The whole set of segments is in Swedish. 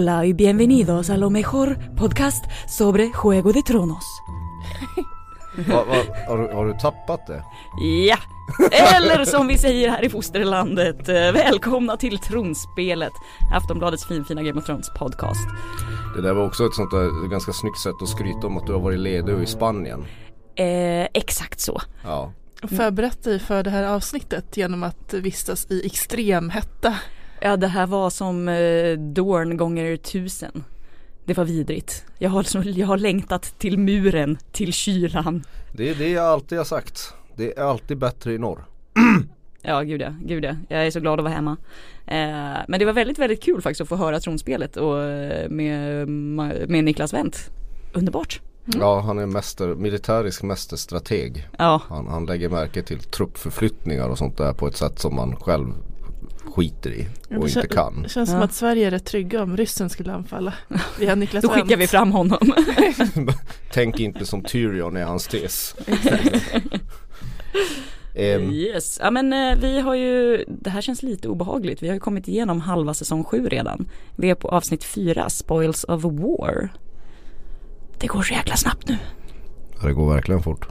Hola y bienvenidos a lo mejor podcast sobre Juego de Tronos. Va, va, har, du, har du tappat det? Ja, eller som vi säger här i fosterlandet, eh, välkomna till Tronspelet, Aftonbladets finfina Game of Thrones podcast. Det där var också ett sånt där ganska snyggt sätt att skryta om att du har varit ledig i Spanien. Eh, exakt så. Ja. Förberett dig för det här avsnittet genom att vistas i extrem hetta. Ja, det här var som eh, Dorn gånger tusen. Det var vidrigt. Jag har, så- jag har längtat till muren, till kylan. Det är det jag alltid har sagt. Det är alltid bättre i norr. Ja, gud ja, gud ja. Jag är så glad att vara hemma. Eh, men det var väldigt, väldigt kul faktiskt att få höra tronspelet och eh, med, med Niklas Wendt. Underbart. Ja han är mäster, militärisk mästerstrateg. Ja, Han, han lägger märke till truppförflyttningar och sånt där på ett sätt som man själv skiter i och inte kan. Det känns Ja. som att Sverige är rätt trygga om ryssen skulle anfalla. Via Niklas då skickar Wendt. vi fram honom. Tänk inte som Tyrion är hans tes. Ehm, Yes, ja men eh, vi har ju, det här känns lite obehagligt. Vi har ju kommit igenom halva säsong sju redan. Vi är på avsnitt fyra, Spoils of War. Det går så jäkla snabbt nu. ja, det går verkligen fort.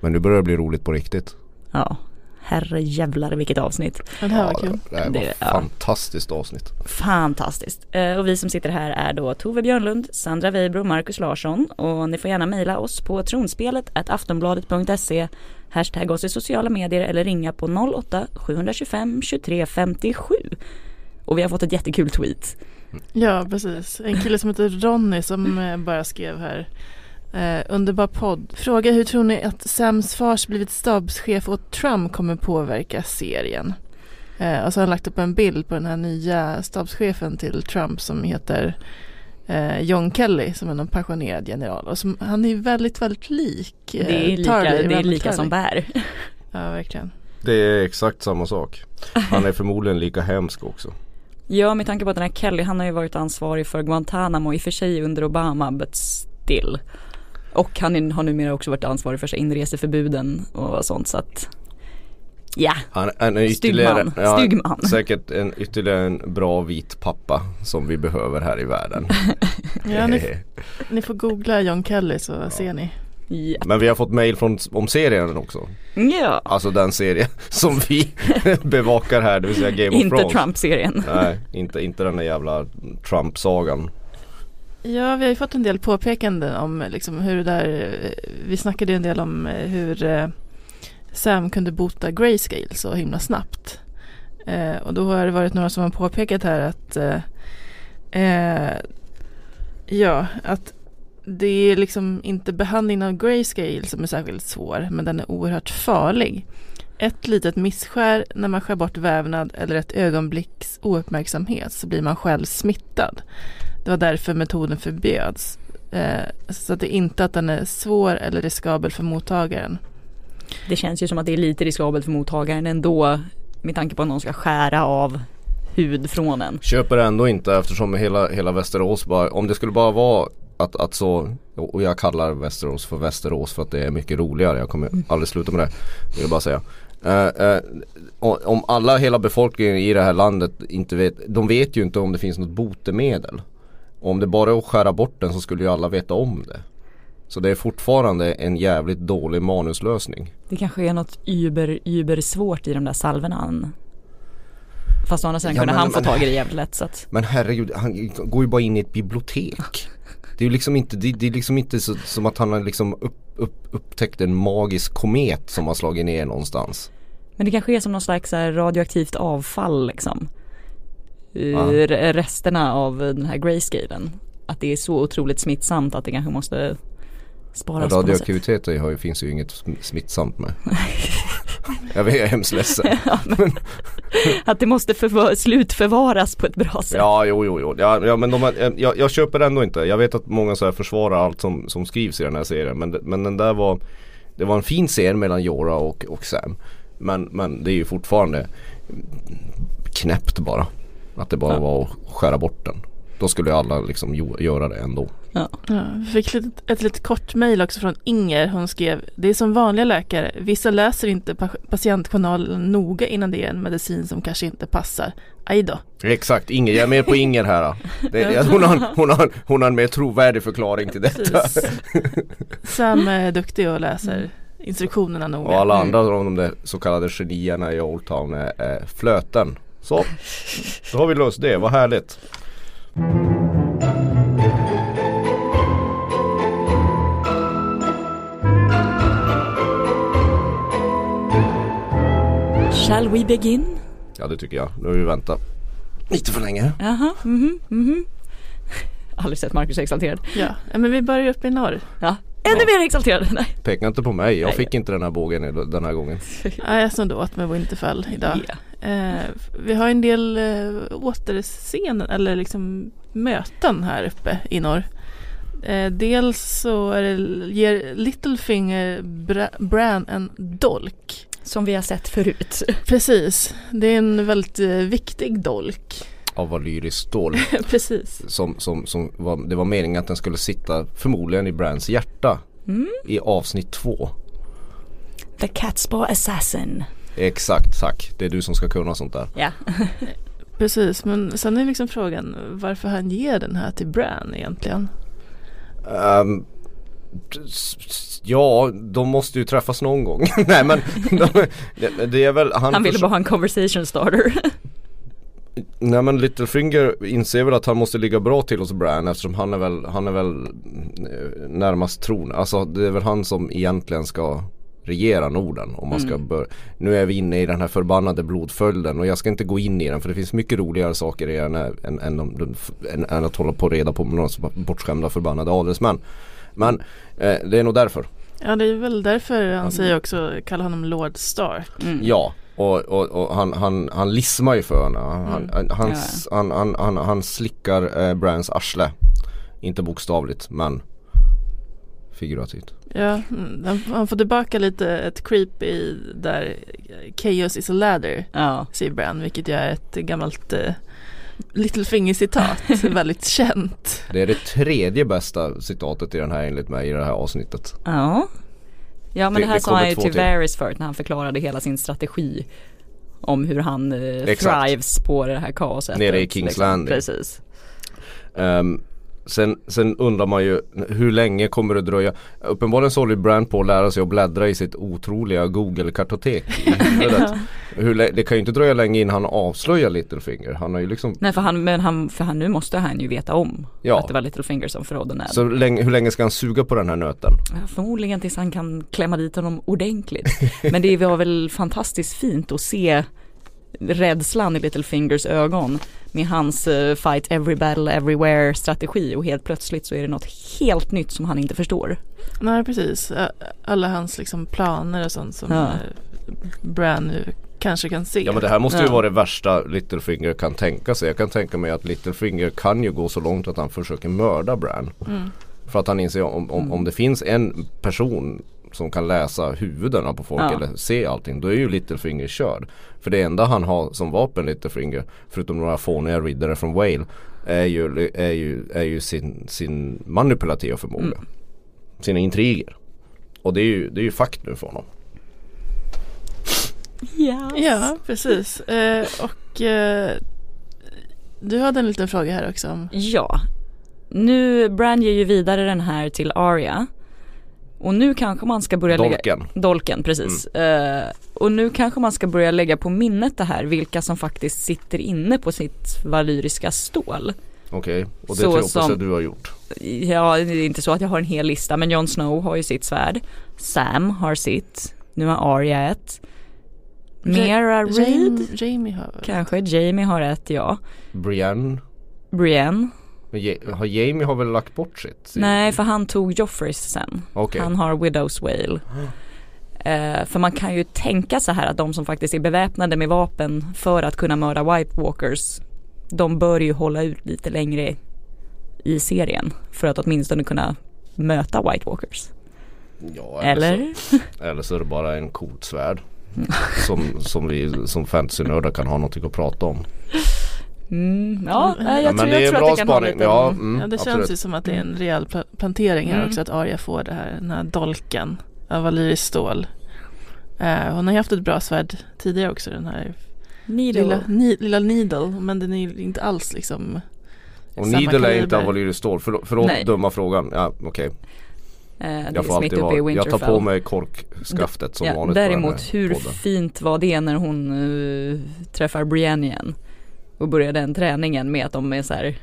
Men nu börjar det bli roligt på riktigt. Ja, herre jävlar vilket avsnitt. Ja, det här var Ja, kul. Det här var Det- ja. fantastiskt avsnitt. Fantastiskt. Eh, Och vi som sitter här är då Tove Björnlund, Sandra Weibro och Marcus Larsson. Och ni får gärna mejla oss på tronspelet aftonbladet.se Hashtag oss i sociala medier eller ringa på 08-725 23 57. Och vi har fått ett jättekul tweet. Ja, precis. En kille som heter Ronny som eh, bara skrev här. Eh, underbar podd. Fråga hur tror ni att Sams fars blivit stabschef åt Trump kommer påverka serien? Eh, och så har han lagt upp en bild på den här nya stabschefen till Trump som heter eh, John Kelly som är någon pensionerad general. Och som, han är ju väldigt, väldigt lik eh, Det är lika, Tarly, det är lika som bär. Ja, verkligen. Det är exakt samma sak. Han är förmodligen lika hemsk också. Ja, med tanke på att den här Kelly, han har ju varit ansvarig för Guantanamo i och för sig under Obama, but still. Och han har numera också varit ansvarig för inreseförbuden och sånt så att Ja, Han, han är Stygg ytterligare. Stygg man. säkert en, ytterligare en bra vit pappa som vi behöver här i världen. Ja, ni, ni får googla John Kelly så ser ni. ja, Men vi har fått mail från, om serien också. ja. Alltså den serie som vi bevakar här, det vill säga Game of inte Thrones. Trump-serien. Nej, inte, inte den där jävla Trump-sagan. Ja, vi har ju fått en del påpekanden om liksom hur det där, eh, vi snackade ju en del om eh, hur eh, Sam kunde bota grayscale så himla snabbt. Eh, och då har det varit några som har påpekat här att eh, ja, att det är liksom inte behandlingen av grayscale som är särskilt svår, men den är oerhört farlig. Ett litet misskär när man skär bort vävnad eller ett ögonblicks ouppmärksamhet så blir man själv smittad. Det var därför metoden förbjöds. Eh, så att det är inte att den är svår eller riskabel för mottagaren. Det känns ju som att det är lite riskabelt för mottagaren ändå med tanke på att någon ska skära av hud från en. Köper ändå inte eftersom hela, hela Västerås bara, om det skulle bara vara att, att så, och jag kallar Västerås för Västerås för att det är mycket roligare. Jag kommer aldrig sluta med det. Vill jag bara säga. Eh, och- om alla, hela befolkningen i det här landet inte vet, de vet ju inte om det finns något botemedel. Och om det bara är att skära bort den så skulle ju alla veta om det. Så det är fortfarande en jävligt dålig manuslösning. Det kanske är något über, über svårt i de där salvorna. han- Fast å andra sidan Ja, kunde men- han få men- tag i det jävligt lätt så att Men herregud, han går ju bara in i ett bibliotek. Det är ju liksom inte, det, det är liksom inte så, som att han har liksom upp, upp, upptäckt en magisk komet som har slagit ner någonstans. Men det kanske är som någon slags radioaktivt avfall liksom. Ja. Resterna av den här grayscalen. Att det är så otroligt smittsamt att det kanske måste sparas på något sätt. Radioaktivitet är- har ju- finns ju inget sm- smittsamt med. jag är hemskt ledsen. Ja, men, att det måste förvar- slutförvaras på ett bra sätt. Ja, jo, jo, jo. Ja, ja men de har, eh, jag, jag köper ändå inte. Jag vet att många så här försvarar allt som, som skrivs i den här serien. Men, men den där var, det var en fin scen mellan Jorah och, och Sam. Men, men det är ju fortfarande knäppt bara. Att det bara Ja. var att skära bort den. Då skulle alla liksom jo- göra det ändå. Ja, vi fick ett, ett litet kort mejl också från Inger. Hon skrev Det är som vanliga läkare. Vissa läser inte pa- patientjournalen noga innan det är en medicin som kanske inte passar. Aj då. Exakt, Inger, jag är med på Inger här. Det, hon, har, hon, har, hon har en mer trovärdig förklaring till detta. Precis. Sam är duktig och läser instruktionerna noga. Och alla andra av de där så kallade genierna i Old Town är, är flöten. Så, då har vi löst det, vad härligt. Shall we begin? Ja det tycker jag, nu har vi väntat lite för länge. Jaha, mhm, mhm. Aldrig sett Marcus exalterad. Ja, ja, men vi börjar uppe i norr. Ja, ännu mer exalterad. Nej. Peka inte på mig, jag Nej. fick inte den här bågen den här gången. Ja, jag snodde åt med Winterfell idag. Ja. Eh, vi har en del eh, återscener eller liksom möten här uppe i norr. Eh, dels så är det, ger Littlefinger Bra- Bran en dolk. Som vi har sett förut. Precis, det är en väldigt eh, viktig dolk. Av valyriskt stål. Precis. Som, som, som var, det var meningen att den skulle sitta förmodligen i Brands hjärta. Mm. I avsnitt två. The Catspaw Assassin. Exakt, tack. Det är du som ska kunna sånt där. Ja. Precis, men sen är liksom frågan varför han ger den här till Bran egentligen. S- ja, de måste ju träffas någon gång. Nej men de, det, det är väl han, Han ville bara ha en conversation starter. Nej men Littlefinger inser väl att han måste ligga bra till hos Bran eftersom han är väl, han är väl eh, närmast tron. Alltså det är väl han som egentligen ska regera Norden om man ska Mm. bör- Nu är vi inne i den här förbannade blodföljden och jag ska inte gå in i den för det finns mycket roligare saker i den här, än, än, än, än att hålla på och reda på några bortskämda förbannade adelsmän. Men eh, det är nog därför. Ja, det är väl därför han Mm. säger också, kallar honom Lord Stark. Mm. Ja, och, och, och han, han, han lismar ju för henne. Han, Mm. han, han, han, han, han, han slickar eh, Brans arsle. Inte bokstavligt men figurativt. Ja, mm, han, får tillbaka lite ett creep i där Chaos is a ladder, Ja. säger Bran, vilket ju är ett gammalt eh, Littlefinger-citat, väldigt känt. Det är det tredje bästa citatet i den här enligt mig i det här avsnittet. Ja. Ja men Det- det, här det sa han ju till. Varys förut när han förklarade hela sin strategi. Om hur han eh, thrives på det här kaoset. Nere i Liksom. King's Landing. Precis. Ehm, sen, sen undrar man ju hur länge kommer det dröja? Uppenbarligen så håller Bran på att lära sig att bläddra i sitt otroliga Google-kartotek hur, lä- det kan ju inte dröja länge innan han avslöjar Littlefinger. Han har ju liksom Nej för han, men han, för han, nu måste han ju veta om Ja. att det var Littlefinger som förrådde Ned. Så länge, hur länge ska han suga på den här nöten? Ja, Förmodligen tills han kan klämma dit honom ordentligt. Men det var väl fantastiskt fint att se rädslan i Littlefingers ögon med hans eh, fight every battle everywhere strategi och helt plötsligt så är det något helt nytt som han inte förstår. Nej, precis. Alla hans liksom planer och sånt som Ja. Bran nu kanske kan se. Ja men det här måste ju Ja. vara det värsta Littlefinger kan tänka sig. Jag kan tänka mig att Littlefinger kan ju gå så långt att han försöker mörda Bran. Mm. För att han inser om, om, Mm. om det finns en person som kan läsa huvudena på folk Ja. eller se allting då är ju Littlefinger körd. För det enda han har som vapen Littlefinger förutom några fåniga riddare från Wale är ju, är ju, är ju sin, sin manipulativa förmåga. Mm. Sina intriger. Och det är ju, det är ju fakt nu för honom. Yes. Ja, precis. Eh, och eh, du hade en liten fråga här också om Ja. Nu, Bran ger ju vidare den här till Arya. Och nu kanske man ska börja lägga Dolken. Dolken, precis. Eh, och nu kanske man ska börja lägga på minnet det här, vilka som faktiskt sitter inne på sitt valyriska stål. Okej, och det Så tror jag att du har gjort. Ja, det är inte så att jag har en hel lista, men Jon Snow har ju sitt svärd. Sam har sitt. Nu har Arya ett. Mera? Jamie, Jamie har Kanske. Jamie har ett, ja. Brienne. Brienne? Men Ja- Har Jamie har väl lagt bort sitt? Nej, för han tog Joffreys sen. Okej. Han har Widow's Whale. Eh, för man kan ju tänka så här att de som faktiskt är beväpnade med vapen för att kunna mörda White Walkers, de bör ju hålla ut lite längre i serien för att åtminstone kunna möta White Walkers. Ja, Eller? Så, eller så är det bara en coolt svärd. som, som vi som fantasynördar kan ha någonting att prata om. Mm, ja, Mm. jag, Ja, tror, men det jag är tror bra att det kan spaning. lite Ja, mm, ja, det absolut. känns ju som att det är en rejäl pla- plantering här Mm. också att Arya får det här, den här dolken av valyriskt stål. Eh, hon har ju haft ett bra svärd tidigare också den här Needle. lilla, ni, lilla Needle men den är ju inte alls liksom Och Needle är inte kaliber. av valyriskt stål. För, förlåt Nej. dumma frågan. Ja okej. Eh, det är Jag får alltid vara, jag tar på mig korkskaftet som ja, vanligt. Däremot hur podden. fint var det när hon uh, träffar Brienne igen? Och börjar den träningen med att de är så här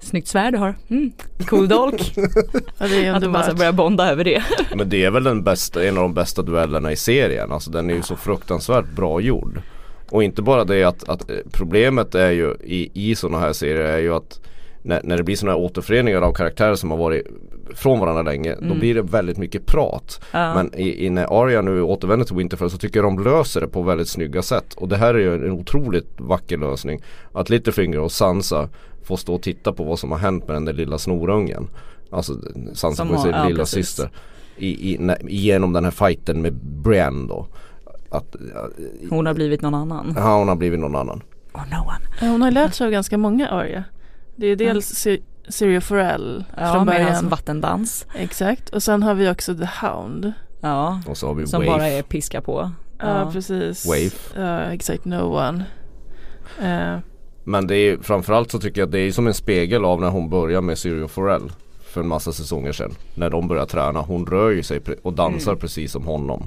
Snyggt svärd du har, mm, cool dolk. Ja, det är att de bara börjar bonda över det. Men det är väl den bästa, en av de bästa duellerna i serien. Alltså den är ju så fruktansvärt bra gjord. Och inte bara det att, att eh, problemet är ju i, i sådana här serier är ju att när, när det blir sådana här återföreningar av karaktärer som har varit från varandra länge då Mm. blir det väldigt mycket prat. Ja. Men i, i när Arya nu återvänder till Winterfell så tycker jag de löser det på väldigt snygga sätt. Och det här är ju en otroligt vacker lösning. Att Littlefinger och Sansa får stå och titta på vad som har hänt med den där lilla snorungen. Alltså Sansa Som får sin ja, lilla precis. syster. I, i, när, genom den här fighten med Brienne då. Att Hon har blivit någon annan. ja, hon har blivit någon annan. Or no one. Hon har lärt sig av ganska många Arya. Det är dels Sy- Syrio Forel Ja, från med hans början. vattendans. Exakt. Och sen har vi också The Hound. Ja, Och så har vi som Waif. bara är piska på. Ja, precis. Waif. Ja, exakt. No one. Eh, Men det är framförallt så tycker jag att det är som en spegel av när hon börjar med Syrio Forel för en massa säsonger sedan. När de börjar träna. Hon rör ju sig och dansar Mm. precis som honom.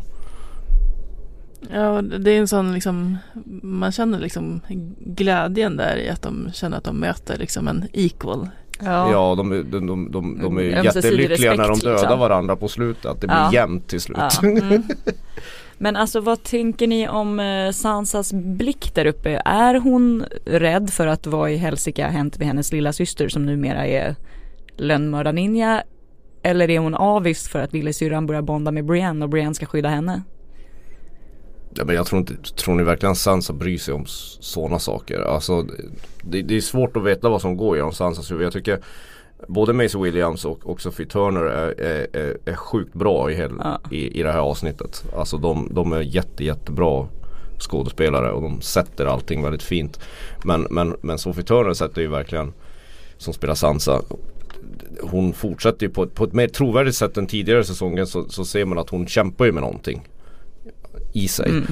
Ja, det är en sån liksom, man känner liksom glädjen där i att de känner att de möter liksom en equal. Ja. Ja, de, de, de, de, de, är ju Mm, jättelyckliga när de respekt, dödar liksom. varandra på slutet. Att det blir Ja. jämnt till slut. Ja. Mm. Men alltså vad tänker ni om eh, Sansas blick där uppe? Är hon rädd för att vad i helsike har hänt med hennes lilla syster som numera är lönnmördarninja? Eller är hon avis för att lillasyrran börjar bonda med Brienne och Brienne ska skydda henne? Ja, men jag tror inte, tror ni verkligen Sansa bryr sig om sådana saker? Alltså det, det är svårt att veta vad som går genom Sansas huvud. Jag tycker både Maisie Williams och, och Sophie Turner är, är, är, sjukt bra i, hel, Ja. i, i det här avsnittet. Alltså de, de är jätte, jättebra skådespelare och de sätter allting väldigt fint. Men, men, men Sophie Turner sätter ju verkligen, som spelar Sansa, hon fortsätter ju på på ett mer trovärdigt sätt än tidigare säsongen så, så ser man att hon kämpar ju med någonting i sig. Mm.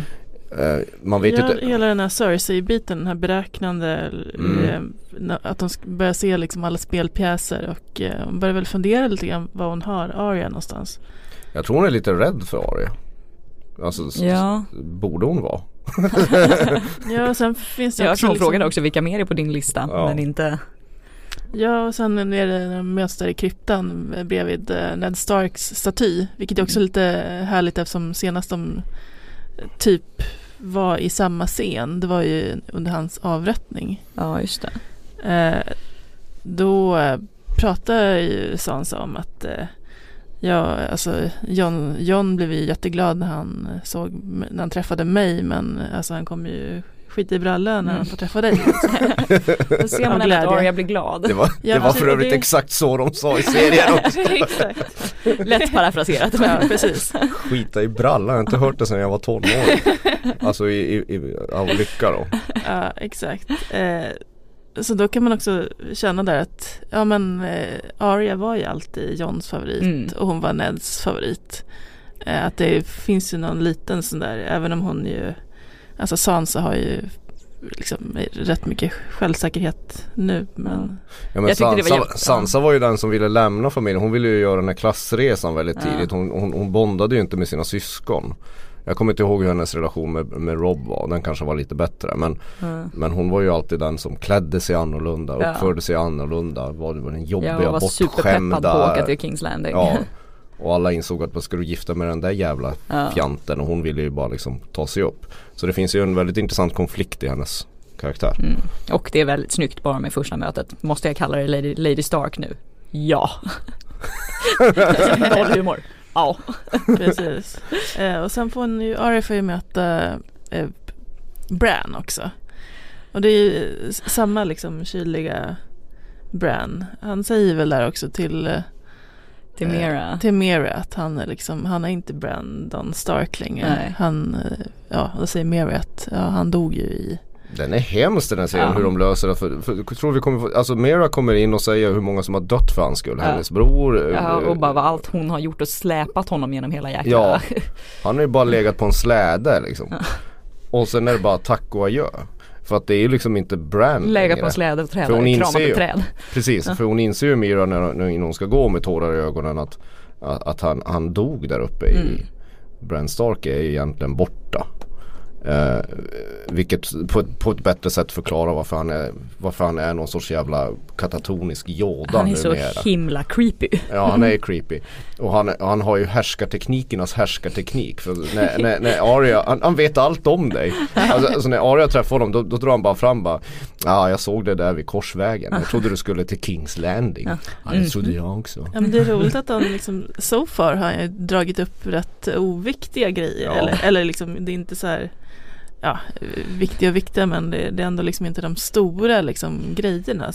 Eh, man vet ja, inte. Hela den här Cersei-biten, den här beräknande, Mm. na- att de börjar se liksom alla spelpjäser och eh, hon börjar väl fundera lite grann var hon har Arya någonstans. Jag tror hon är lite rädd för Arya. Alltså Ja. borde hon vara? Ja, och sen finns det Jag också tror hon liksom, frågade också vilka mer är på din lista Ja. men inte Ja, och sen är det när de möts där i kryptan bredvid Ned Starks staty, vilket är också lite härligt eftersom senast de typ var i samma scen, det var ju under hans avrättning. Ja just det. Eh, då eh, pratar ju Sansa om att eh, ja, alltså John, John blev ju jätteglad när han såg, när han träffade mig men alltså han kommer ju skita i brallan när Mm. han får träffa dig. Då ser man ändå att. Arya blir glad. Det var, Ja, det var för övrigt det- exakt så de sa i serien också. Exakt. Lätt parafraserat. Ja, precis. Skita i brallan, jag har inte hört det sedan jag var 12 år. Alltså i, i, i, av lycka då. Ja, exakt. Eh, så då kan man också känna där att ja men eh, Arya var ju alltid Johns favorit Mm. och hon var Neds favorit. Eh, att det finns ju någon liten sån där, även om hon ju, alltså Sansa har ju liksom rätt mycket självsäkerhet nu men Ja, men Jag tyckte det var Sansa, jävligt- Sansa var ju den som ville lämna familjen. Hon ville ju göra den här klassresan väldigt Ja. tidigt. Hon, hon, hon bondade ju inte med sina syskon. Jag kommer inte ihåg hur hennes relation med, med Rob var. Den kanske var lite bättre. Men, Mm. men hon var ju alltid den som klädde sig annorlunda, Ja. uppförde sig annorlunda. Var, var den jobbiga, Jag var superpeppad på att åka till Kings Landing. Ja. Och alla insåg att vad ska du gifta med den där jävla Ja. fjanten och hon ville ju bara liksom ta sig upp. Så det finns ju en väldigt intressant konflikt i hennes karaktär. Mm. Och det är väldigt snyggt bara med första mötet. Måste jag kalla det Lady, Lady Stark nu? Ja. Noll humor. Ja. precis. Eh, och sen får hon ju, Arya får ju möta eh, Bran också. Och det är ju samma liksom kyliga Bran. Han säger väl där också till eh, Till Mera. till Mera att han är liksom, han är inte Brandon Stark längre. Nej. Han, eh, ja, då säger Mera att ja, han dog ju i Den är hemsk den här serien Ja. hur de löser det. För, för, jag tror vi kommer få, alltså Mera kommer in och säger hur många som har dött för hans skull. Ja. Hennes bror. Ja, eh, och bara vad allt hon har gjort och släpat honom genom hela jäkla Ja. Han har ju bara legat på en släde liksom. Och sen är det bara tack och adjö. För att det är ju liksom inte Bran Lägga på en släde och träda, För hon inser krama ju- träd. Precis, för hon inser ju Mira när, när hon ska gå med tårar i ögonen att, att, han, han dog där uppe Mm. i Bran Stark är egentligen borta. Eh, vilket på, ett- på ett bättre sätt förklarar varför han är, varför han är någon sorts jävla katatonisk Yoda Han är så numera. himla creepy. Ja han är creepy. Och han, han har ju härskarteknikernas härskarteknik. För när, när, när Arya, han, han vet allt om dig. Alltså, alltså när Arya träffar honom då, då drar han bara fram bara Ja jag såg det där vid korsvägen. Jag trodde du skulle till Kings Landing. Ja det trodde jag också. Ja men det är roligt att han liksom so far har han dragit upp rätt oviktiga grejer Ja. eller, eller liksom det är inte så här Ja, viktiga och viktiga men det, det är ändå liksom inte de stora liksom grejerna.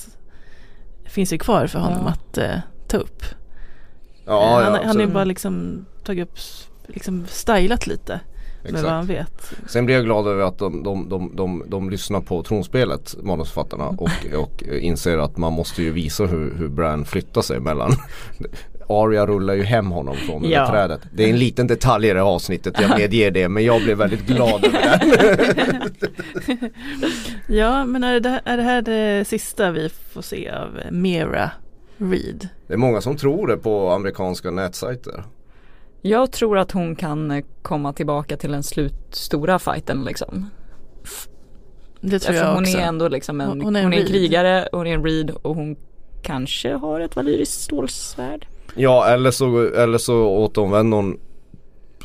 Det finns ju kvar för honom Ja. att eh, ta upp. Ja, Han, ja, han har ju bara liksom tagit upp, liksom stylat lite med vad han vet. Sen blir jag glad över att de, de, de, de, de lyssnar på tronspelet, manusförfattarna och, och inser att man måste ju visa hur, hur Bran flyttar sig mellan Arya rullar ju hem honom från det Ja. där trädet. Det är en liten detalj i det här avsnittet, jag medger det men jag blev väldigt glad över det. Ja men är det, här- är det här det sista vi får se av Mera Reed? Det är många som tror det på amerikanska nätsajter. Jag tror att hon kan komma tillbaka till den slutstora fighten liksom. Det tror Alltså jag hon också är ändå liksom en, Hon- hon hon är är en, en krigare, hon är en reed och hon kanske har ett valyriskt stålsvärd. Ja eller så, eller så återvänder hon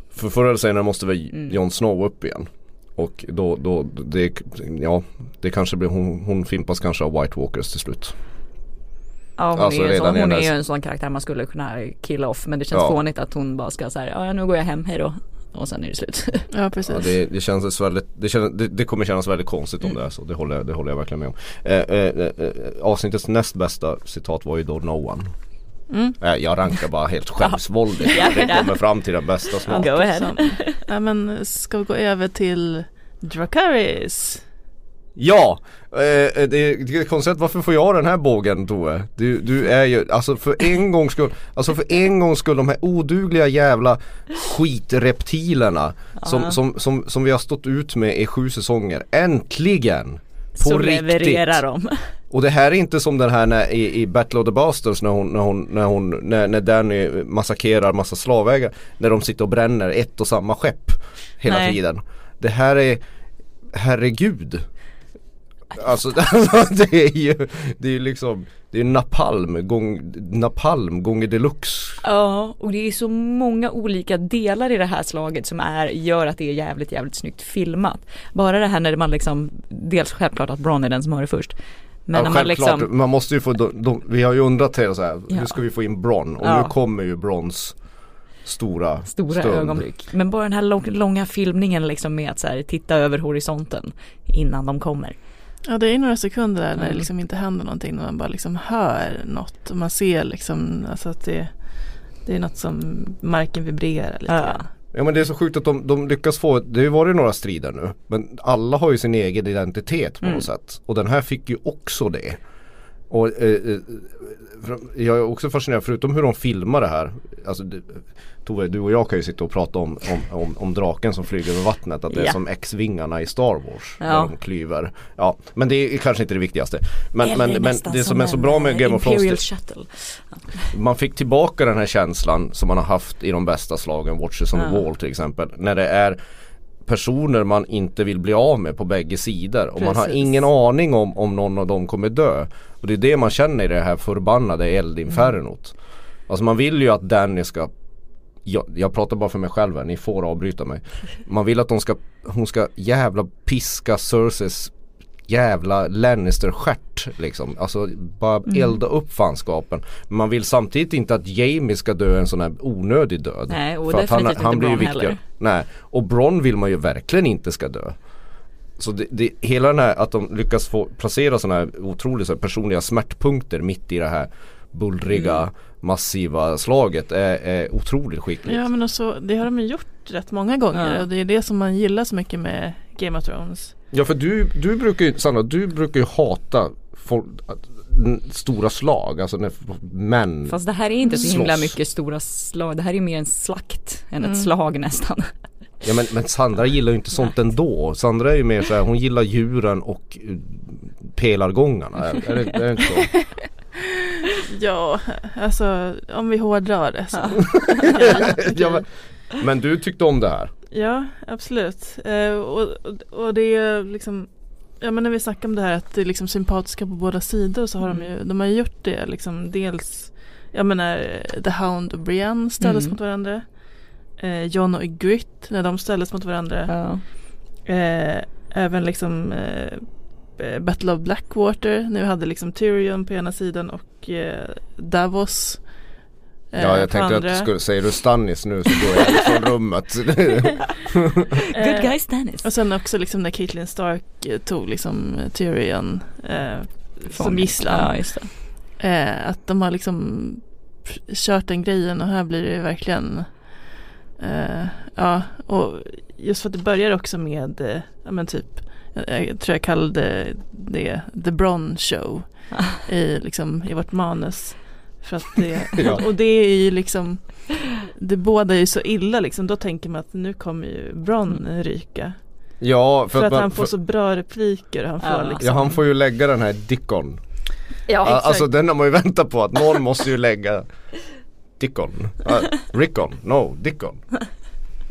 För förr eller senare måste väl Mm. Jon Snow upp igen Och då, då det, ja det kanske blir, hon, hon fimpas kanske av White Walkers till slut Ja hon, Alltså är, ju sån, hon är där- ju en sån karaktär man skulle kunna killa off men det känns Ja. fånigt att hon bara ska säga ja nu går jag hem, hej då. Och sen är det slut. Ja precis ja, det, det känns väldigt, det, känns, det, det kommer kännas väldigt konstigt om det är så, det håller, jag- det håller jag verkligen med om eh, eh, eh, Avsnittets näst bästa citat var ju då No One Mm. eh, Jag rankar bara helt självsvåldigt, Ja. det kommer fram till den bästa som Go ahead. Ja men ska vi gå över till Dracarys? Ja! Eh, det, det är konstigt, varför får jag den här bågen Tove? Du, du är ju, alltså för en gångs skull, alltså för en gångs skull de här odugliga jävla skitreptilerna som, som, som, som vi har stått ut med i sju säsonger, äntligen! På Så riktigt! levererar de. Och det här är inte som den här när, i, i Battle of the Bastards när hon, när hon, när hon, när, när Danny massakrerar massa slavägare När de sitter och bränner ett och samma skepp hela Nej. tiden Det här är, herregud Alltså det är ju, det är ju liksom, det är napalm, gång, napalm gånger deluxe Ja, och det är så många olika delar i det här slaget som är, gör att det är jävligt, jävligt snyggt filmat. Bara det här när man liksom, dels självklart att Bron är den som har det först. Men ja, när man självklart, liksom, man måste ju få, de, de, vi har ju undrat till så här, Ja. hur ska vi få in Bron? Och Ja. nu kommer ju Brons stora stora stund. ögonblick. Men bara den här lång, långa filmningen liksom med att så här, titta över horisonten innan de kommer. Ja det är några sekunder där när det Mm. liksom inte händer någonting när man bara liksom hör något och man ser liksom alltså att det, det är något som marken vibrerar lite Ja. grann. Ja men det är så sjukt att de, de lyckas få, det har ju varit några strider nu Men alla har ju sin egen identitet på Mm. något sätt Och den här fick ju också det Och eh, eh, jag är också fascinerad, förutom hur de filmar det här Alltså det, Tove, du och jag kan ju sitta och prata om, om, om, om draken som flyger över vattnet Att det är Ja. som X-vingarna i Star Wars Där Ja. de klyver Ja, men det är kanske inte det viktigaste Men, Eller men, men det som är så bra med en, Game of eh, Thrones man fick tillbaka den här känslan som man har haft i de bästa slagen, Watches on the Ja. Wall till exempel. När det är personer man inte vill bli av med på bägge sidor och man har Precis. ingen aning om om någon av dem kommer dö. Och det är det man känner i det här förbannade eldinfernot. Alltså man vill ju att Danny ska jag, jag pratar bara för mig själv här, ni får avbryta mig. Man vill att de ska, hon ska jävla piska Cerseis jävla Lannister-stjärt liksom. Alltså bara Mm. elda upp fanskapen. Men man vill samtidigt inte att Jamie ska dö en sån här onödig död. Nej, och För att han, definitivt han inte blir viktigare. heller. Nej, och Bron vill man ju verkligen inte ska dö. Så det, det, hela den här att de lyckas få placera sådana här otroligt så här, personliga smärtpunkter mitt i det här bullriga Mm. massiva slaget är, är otroligt skickligt. Ja men också, det har de ju gjort rätt många gånger Ja. och det är det som man gillar så mycket med Game of Thrones. Ja för du, du brukar ju, Sandra, du brukar ju hata folk, stora slag, alltså när män Fast det här är inte så himla Slåss. mycket stora slag. Det här är mer en slakt än Mm. ett slag nästan. Ja men, men Sandra gillar ju inte sånt ändå. Sandra är ju mer såhär, hon gillar djuren och eh, pelargångarna. Är, är, det, är det inte så? Ja, alltså om vi hårdrar det så. ja, men, men du tyckte om det här? Ja, absolut. Eh, och, och, det är liksom Ja men när vi snackar om det här att det är liksom sympatiska på båda sidor så har de ju, de har gjort det liksom dels Jag menar The Hound och Brienne ställdes Mm. mot varandra eh, John och Ygritte när de ställdes mot varandra Ja. eh, Även liksom eh, Battle of Blackwater Nu hade liksom Tyrion på ena sidan och eh, Davos eh, Ja jag tänkte andra. att skulle, säger du Stannis nu så går jag ifrån rummet. Good Eh, guy Stannis. Och sen också liksom när Caitlyn Stark tog liksom Tyrion eh, som gisslan. Ja just det. Eh, att de har liksom kört den grejen och här blir det verkligen eh, Ja och just för att det börjar också med eh, Ja men typ jag, jag tror jag kallade det The Bron Show i, liksom, i vårt manus. För att det, Ja. och det är ju liksom Det båda är ju så illa liksom. Då tänker man att nu kommer ju Bron ryka. Ja För, för, att man, han får för, så bra repliker. Han får Ja. liksom ja han får ju lägga den här Dickon. Ja Ja, alltså den har man ju väntat på att någon måste ju lägga Dickon. Uh, Rickon, no Dickon.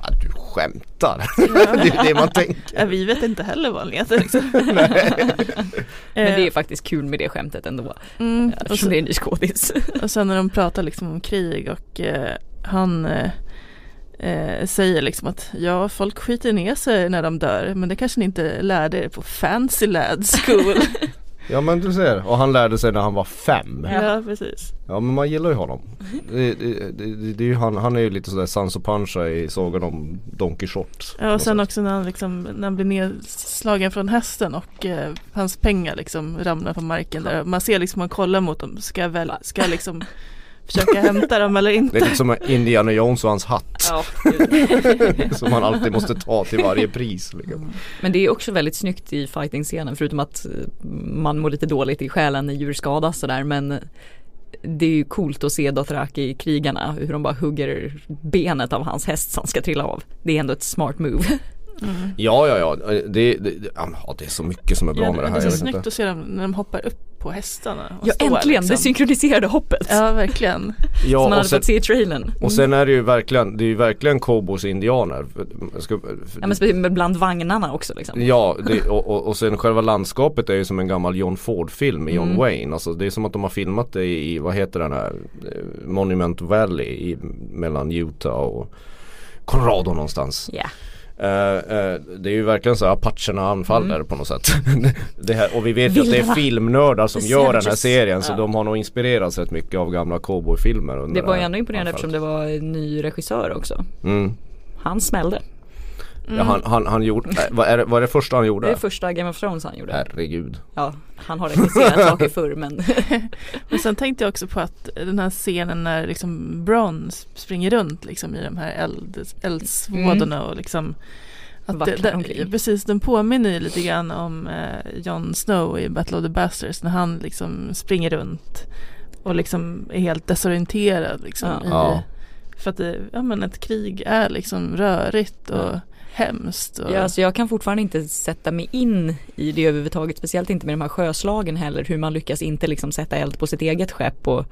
Ah, du skämtar. det är det man tänker. Ja, vi vet inte heller vad han heter. Liksom. Men det är Eh, faktiskt kul med det skämtet ändå. mm, och, Eftersom sen, det är en ny skådis. och sen när de pratar liksom om krig och eh, han eh, eh, säger liksom att ja, folk skiter ner sig när de dör men det kanske ni inte lärde er på Fancy Lad School. Ja men du ser, och han lärde sig när han var fem. ja, precis. Ja men man gillar ju honom. Det, det, det, det är ju han, han är ju lite sådär Sanso Pancha i sagan om Don Quijote. Ja, och sen också när han, liksom, när han blir nedslagen från hästen och eh, hans pengar liksom ramlar på marken där. Man ser liksom, man kollar mot dem, ska jag väl, ska jag liksom försöka hämta dem eller Det är inte? lite som Indiana Jones och hans hatt. Ja, som man alltid måste ta till varje pris. Liksom. Men det är också väldigt snyggt i fighting-scenen förutom att eh, man mår lite dåligt i själen när djur skadas sådär men det är ju coolt att se Dothraki krigarna hur de bara hugger benet av hans häst som ska trilla av. Det är ändå ett smart move. Mm. Ja ja ja, det, det, det, ja, det är så mycket som är bra Ja, med det det här. är så snyggt inte. att se dem när de hoppar upp på hästarna. och Ja står, äntligen, det liksom. synkroniserade hoppet. Ja, verkligen. som Ja, man och hade sen, fått se i trailern. och sen är det ju verkligen, det är ju verkligen cowboys och indianer. Ska, Ja men bland vagnarna också liksom. Ja, det, och, och, och sen själva landskapet är ju som en gammal John Ford-film med John Mm. Wayne. Alltså det är som att de har filmat det i, vad heter den här, eh, Monument Valley i, mellan Utah och Colorado någonstans. Ja. Eh, eh, det är ju verkligen så apacherna anfaller på något sätt. här, och vi vet ju att det är filmnördar som gör den här serien så Ja. de har nog inspirerats rätt mycket av gamla cowboyfilmer. Det var ju ändå imponerande anfallet. eftersom det var en ny regissör också. Mm. Han smällde. Mm. Ja, han, han, han gjorde, äh, vad är det, vad är det första han gjorde? Det är första Game of Thrones han gjorde. Herregud. Ja, han har regisserat saker förr men Men sen tänkte jag också på att den här scenen när liksom Bron springer runt liksom i de här eld, eldsvådorna och liksom att det, det. Precis, den påminner ju lite grann om eh, Jon Snow i Battle of the Bastards när han liksom springer runt och liksom är helt desorienterad liksom Ja. i, Ja. För att det, ja men ett krig är liksom rörigt och Ja. Hemskt. Och, ja, alltså jag kan fortfarande inte sätta mig in i det överhuvudtaget. Speciellt inte med de här sjöslagen heller. Hur man lyckas inte liksom sätta eld på sitt eget skepp och,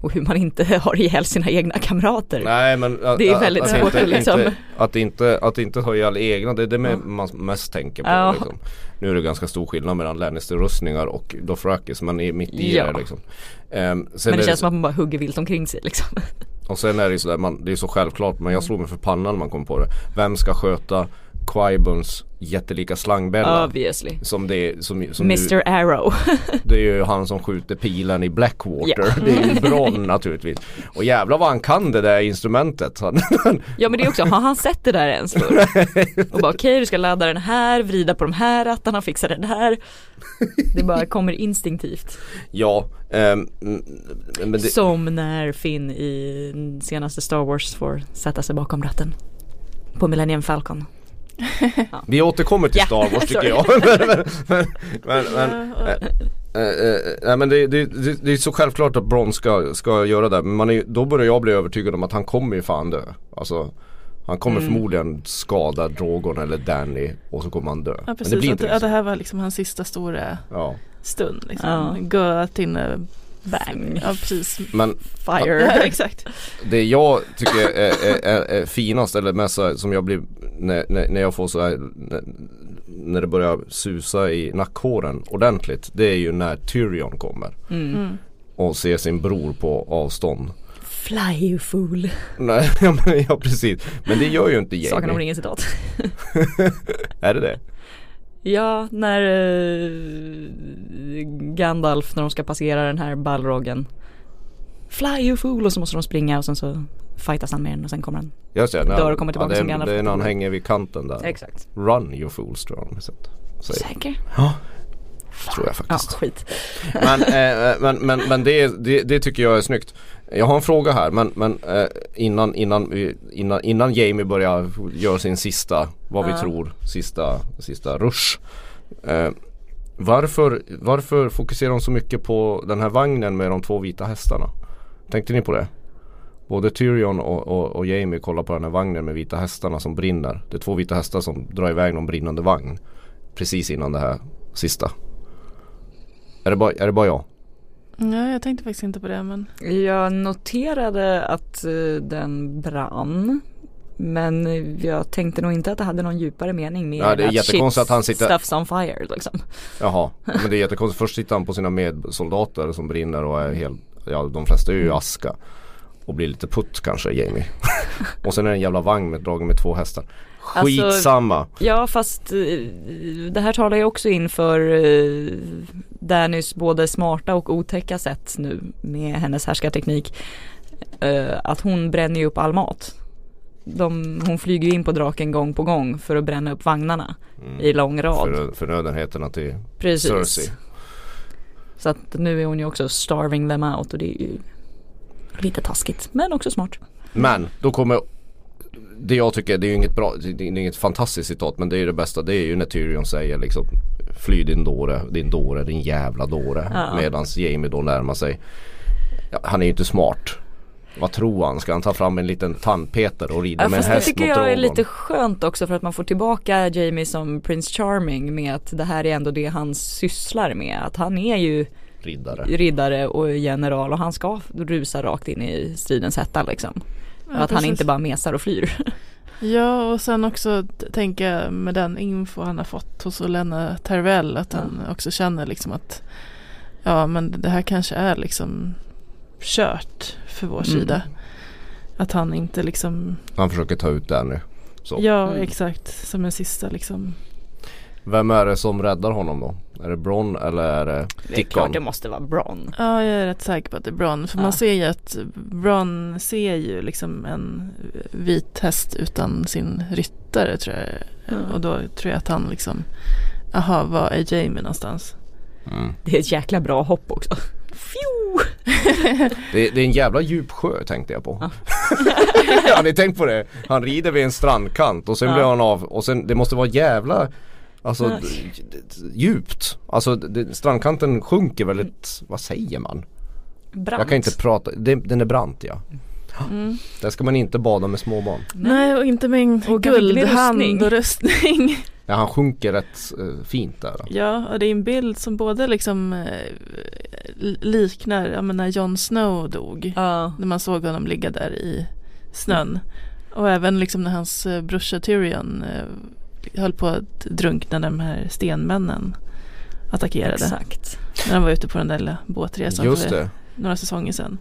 och hur man inte har ihjäl sina egna kamrater. Nej men att, Det är väldigt att, svårt inte, att liksom- inte, att inte, att inte ha ihjäl egna, det är det Ja. man mest tänker på Ja. liksom. Nu är det ganska stor skillnad mellan Lannister-rustningar och Dothrakis men är mitt i Ja. det liksom. Sen men det är känns som att man bara hugger vilt omkring sig liksom. Och sen är det ju sådär, man, det är så självklart men jag slår mig för pannan när man kommer på det. Vem ska sköta Quibons jättelika slangbella? Obviously. Som det som, som Mr Arrow. Det är ju han som skjuter pilen i Blackwater. Ja. Det är ju Bronn naturligtvis. Och jävlar vad han kan det där instrumentet. Ja men det är också, har han sett det där ens förr? Och bara okej du ska ladda den här, vrida på de här rattarna, fixa den här. Det bara kommer instinktivt. ja, men det, Som när Finn i senaste Star Wars får sätta sig bakom ratten. På Millennium Falcon. Vi återkommer till Ja, Star Wars tycker jag. men, men, men, men, Ja, men det, det, det, det är så självklart att Bron ska, ska göra det. Men man är, då börjar jag bli övertygad om att han kommer ju fan dö. Alltså han kommer Mm. förmodligen skada Drogon eller Danny och så kommer han dö. Ja men precis, det blir att, inte ja, det här var liksom hans sista stora Ja. stund. Liksom. Ja. Gå till en Bang. Ja precis. Men Fire. Ja, exakt. det jag tycker är, är, är, är finast eller mest som jag blir när, när, när jag får så här när, när det börjar susa i nackhåren ordentligt. Det är ju när Tyrion kommer Mm. Mm. och ser sin bror på avstånd. Fly you fool. Nej, ja, men, ja precis. Men det gör ju inte Sagan om Jamie. ringen citat. Är det det? Ja, när eh, Gandalf när de ska passera den här ballroggen. Fly you fool och så måste de springa och sen så fightas han med den och sen kommer han. Just det, Dör och kommer tillbaka ja, som det, är- Gandalf det är när han hänger vid kanten där. Exakt. Run you fools tror jag. Säker? Ja, tror jag Ja, faktiskt. skit. Men, eh, men, men, men det, det, det tycker jag är snyggt. Jag har en fråga här men, men eh, innan, innan, innan, innan Jamie börjar göra sin sista, vad vi Ja. tror, sista, sista rush. Eh, varför, varför fokuserar de så mycket på den här vagnen med de två vita hästarna? Tänkte ni på det? Både Tyrion och, och, och Jamie kollar på den här vagnen med vita hästarna som brinner. Det är två vita hästar som drar iväg någon brinnande vagn. Precis innan det här sista. Är det bara, är det bara jag? Ja, jag tänkte faktiskt inte på det men Jag noterade att eh, den brann. Men jag tänkte nog inte att det hade någon djupare mening med Ja, det är att jättekonstigt shit, att han sitter- Stuff's on fire liksom. Jaha, men det är jättekonstigt. Först sitter han på sina medsoldater som brinner och är helt, ja de flesta är ju i aska. Och blir lite putt kanske Jamie. och sen är det en jävla vagn med, dragen med två hästar. Alltså- Skitsamma. Ja fast eh, det här talar ju också in för eh, Dannys både smarta och otäcka sätt nu med hennes härskarteknik. Eh, Att hon bränner ju upp all mat. De, hon flyger ju in på draken gång på gång för att bränna upp vagnarna Mm. i lång rad. För, förnödenheterna till Precis. Cersei. Så att nu är hon ju också starving them out och det är ju lite taskigt men också smart. Men då kommer det jag tycker, det är ju inget bra, det är inget fantastiskt citat men det är ju det bästa. Det är ju när Tyrion säger liksom Fly din dåre, din dåre, din jävla dåre. Ja. Medans Jamie då närmar sig. Ja, han är ju inte smart. Vad tror han? Ska han ta fram en liten tandpeter och rida Ja, med en fast det häst tycker mot jag är lite skönt också för att man får tillbaka Jamie som Prince Charming med att det här är ändå det han sysslar med. Att han är ju Riddare. riddare och general och han ska rusa rakt in i stridens hetta liksom. Ja, att han inte bara mesar och flyr. Ja och sen också tänka med den info han har fått hos Olenna Terwell att han också känner liksom att ja men det här kanske är liksom kört för vår Mm. sida. Att han inte liksom Han försöker ta ut Danny. Så. Ja Mm. exakt som en sista liksom Vem är det som räddar honom då? Är det Bron eller är det Det är Dickon? klart det måste vara Bron. Ja jag är rätt säker på att det är Bron för Ja. man ser ju att Bron ser ju liksom en vit häst utan sin ryttare tror jag Ja. och då tror jag att han liksom Jaha, var är Jamie någonstans? Mm. Det är ett jäkla bra hopp också. Det, det är en jävla djup sjö tänkte jag på. Ja. Har ni tänkt på det? Han rider vid en strandkant och sen Ja. blir han av och sen det måste vara jävla Alltså djupt. Alltså det, strandkanten sjunker väldigt, vad säger man? Brant. Jag kan inte prata, det, den är brant ja. Mm. Där ska man inte bada med småbarn. Nej och inte med en Och guldhand rustning. och rustning. Ja han sjunker rätt eh, fint där. ja och det är en bild som både liksom eh, liknar, ja men när Jon Snow dog. Ja. När man såg honom ligga där i snön. Och även liksom när hans eh, brorsa Tyrion eh, höll på att drunkna när de här stenmännen attackerade. Exakt. När han var ute på den där lilla båtresan Just för det. några säsonger sedan.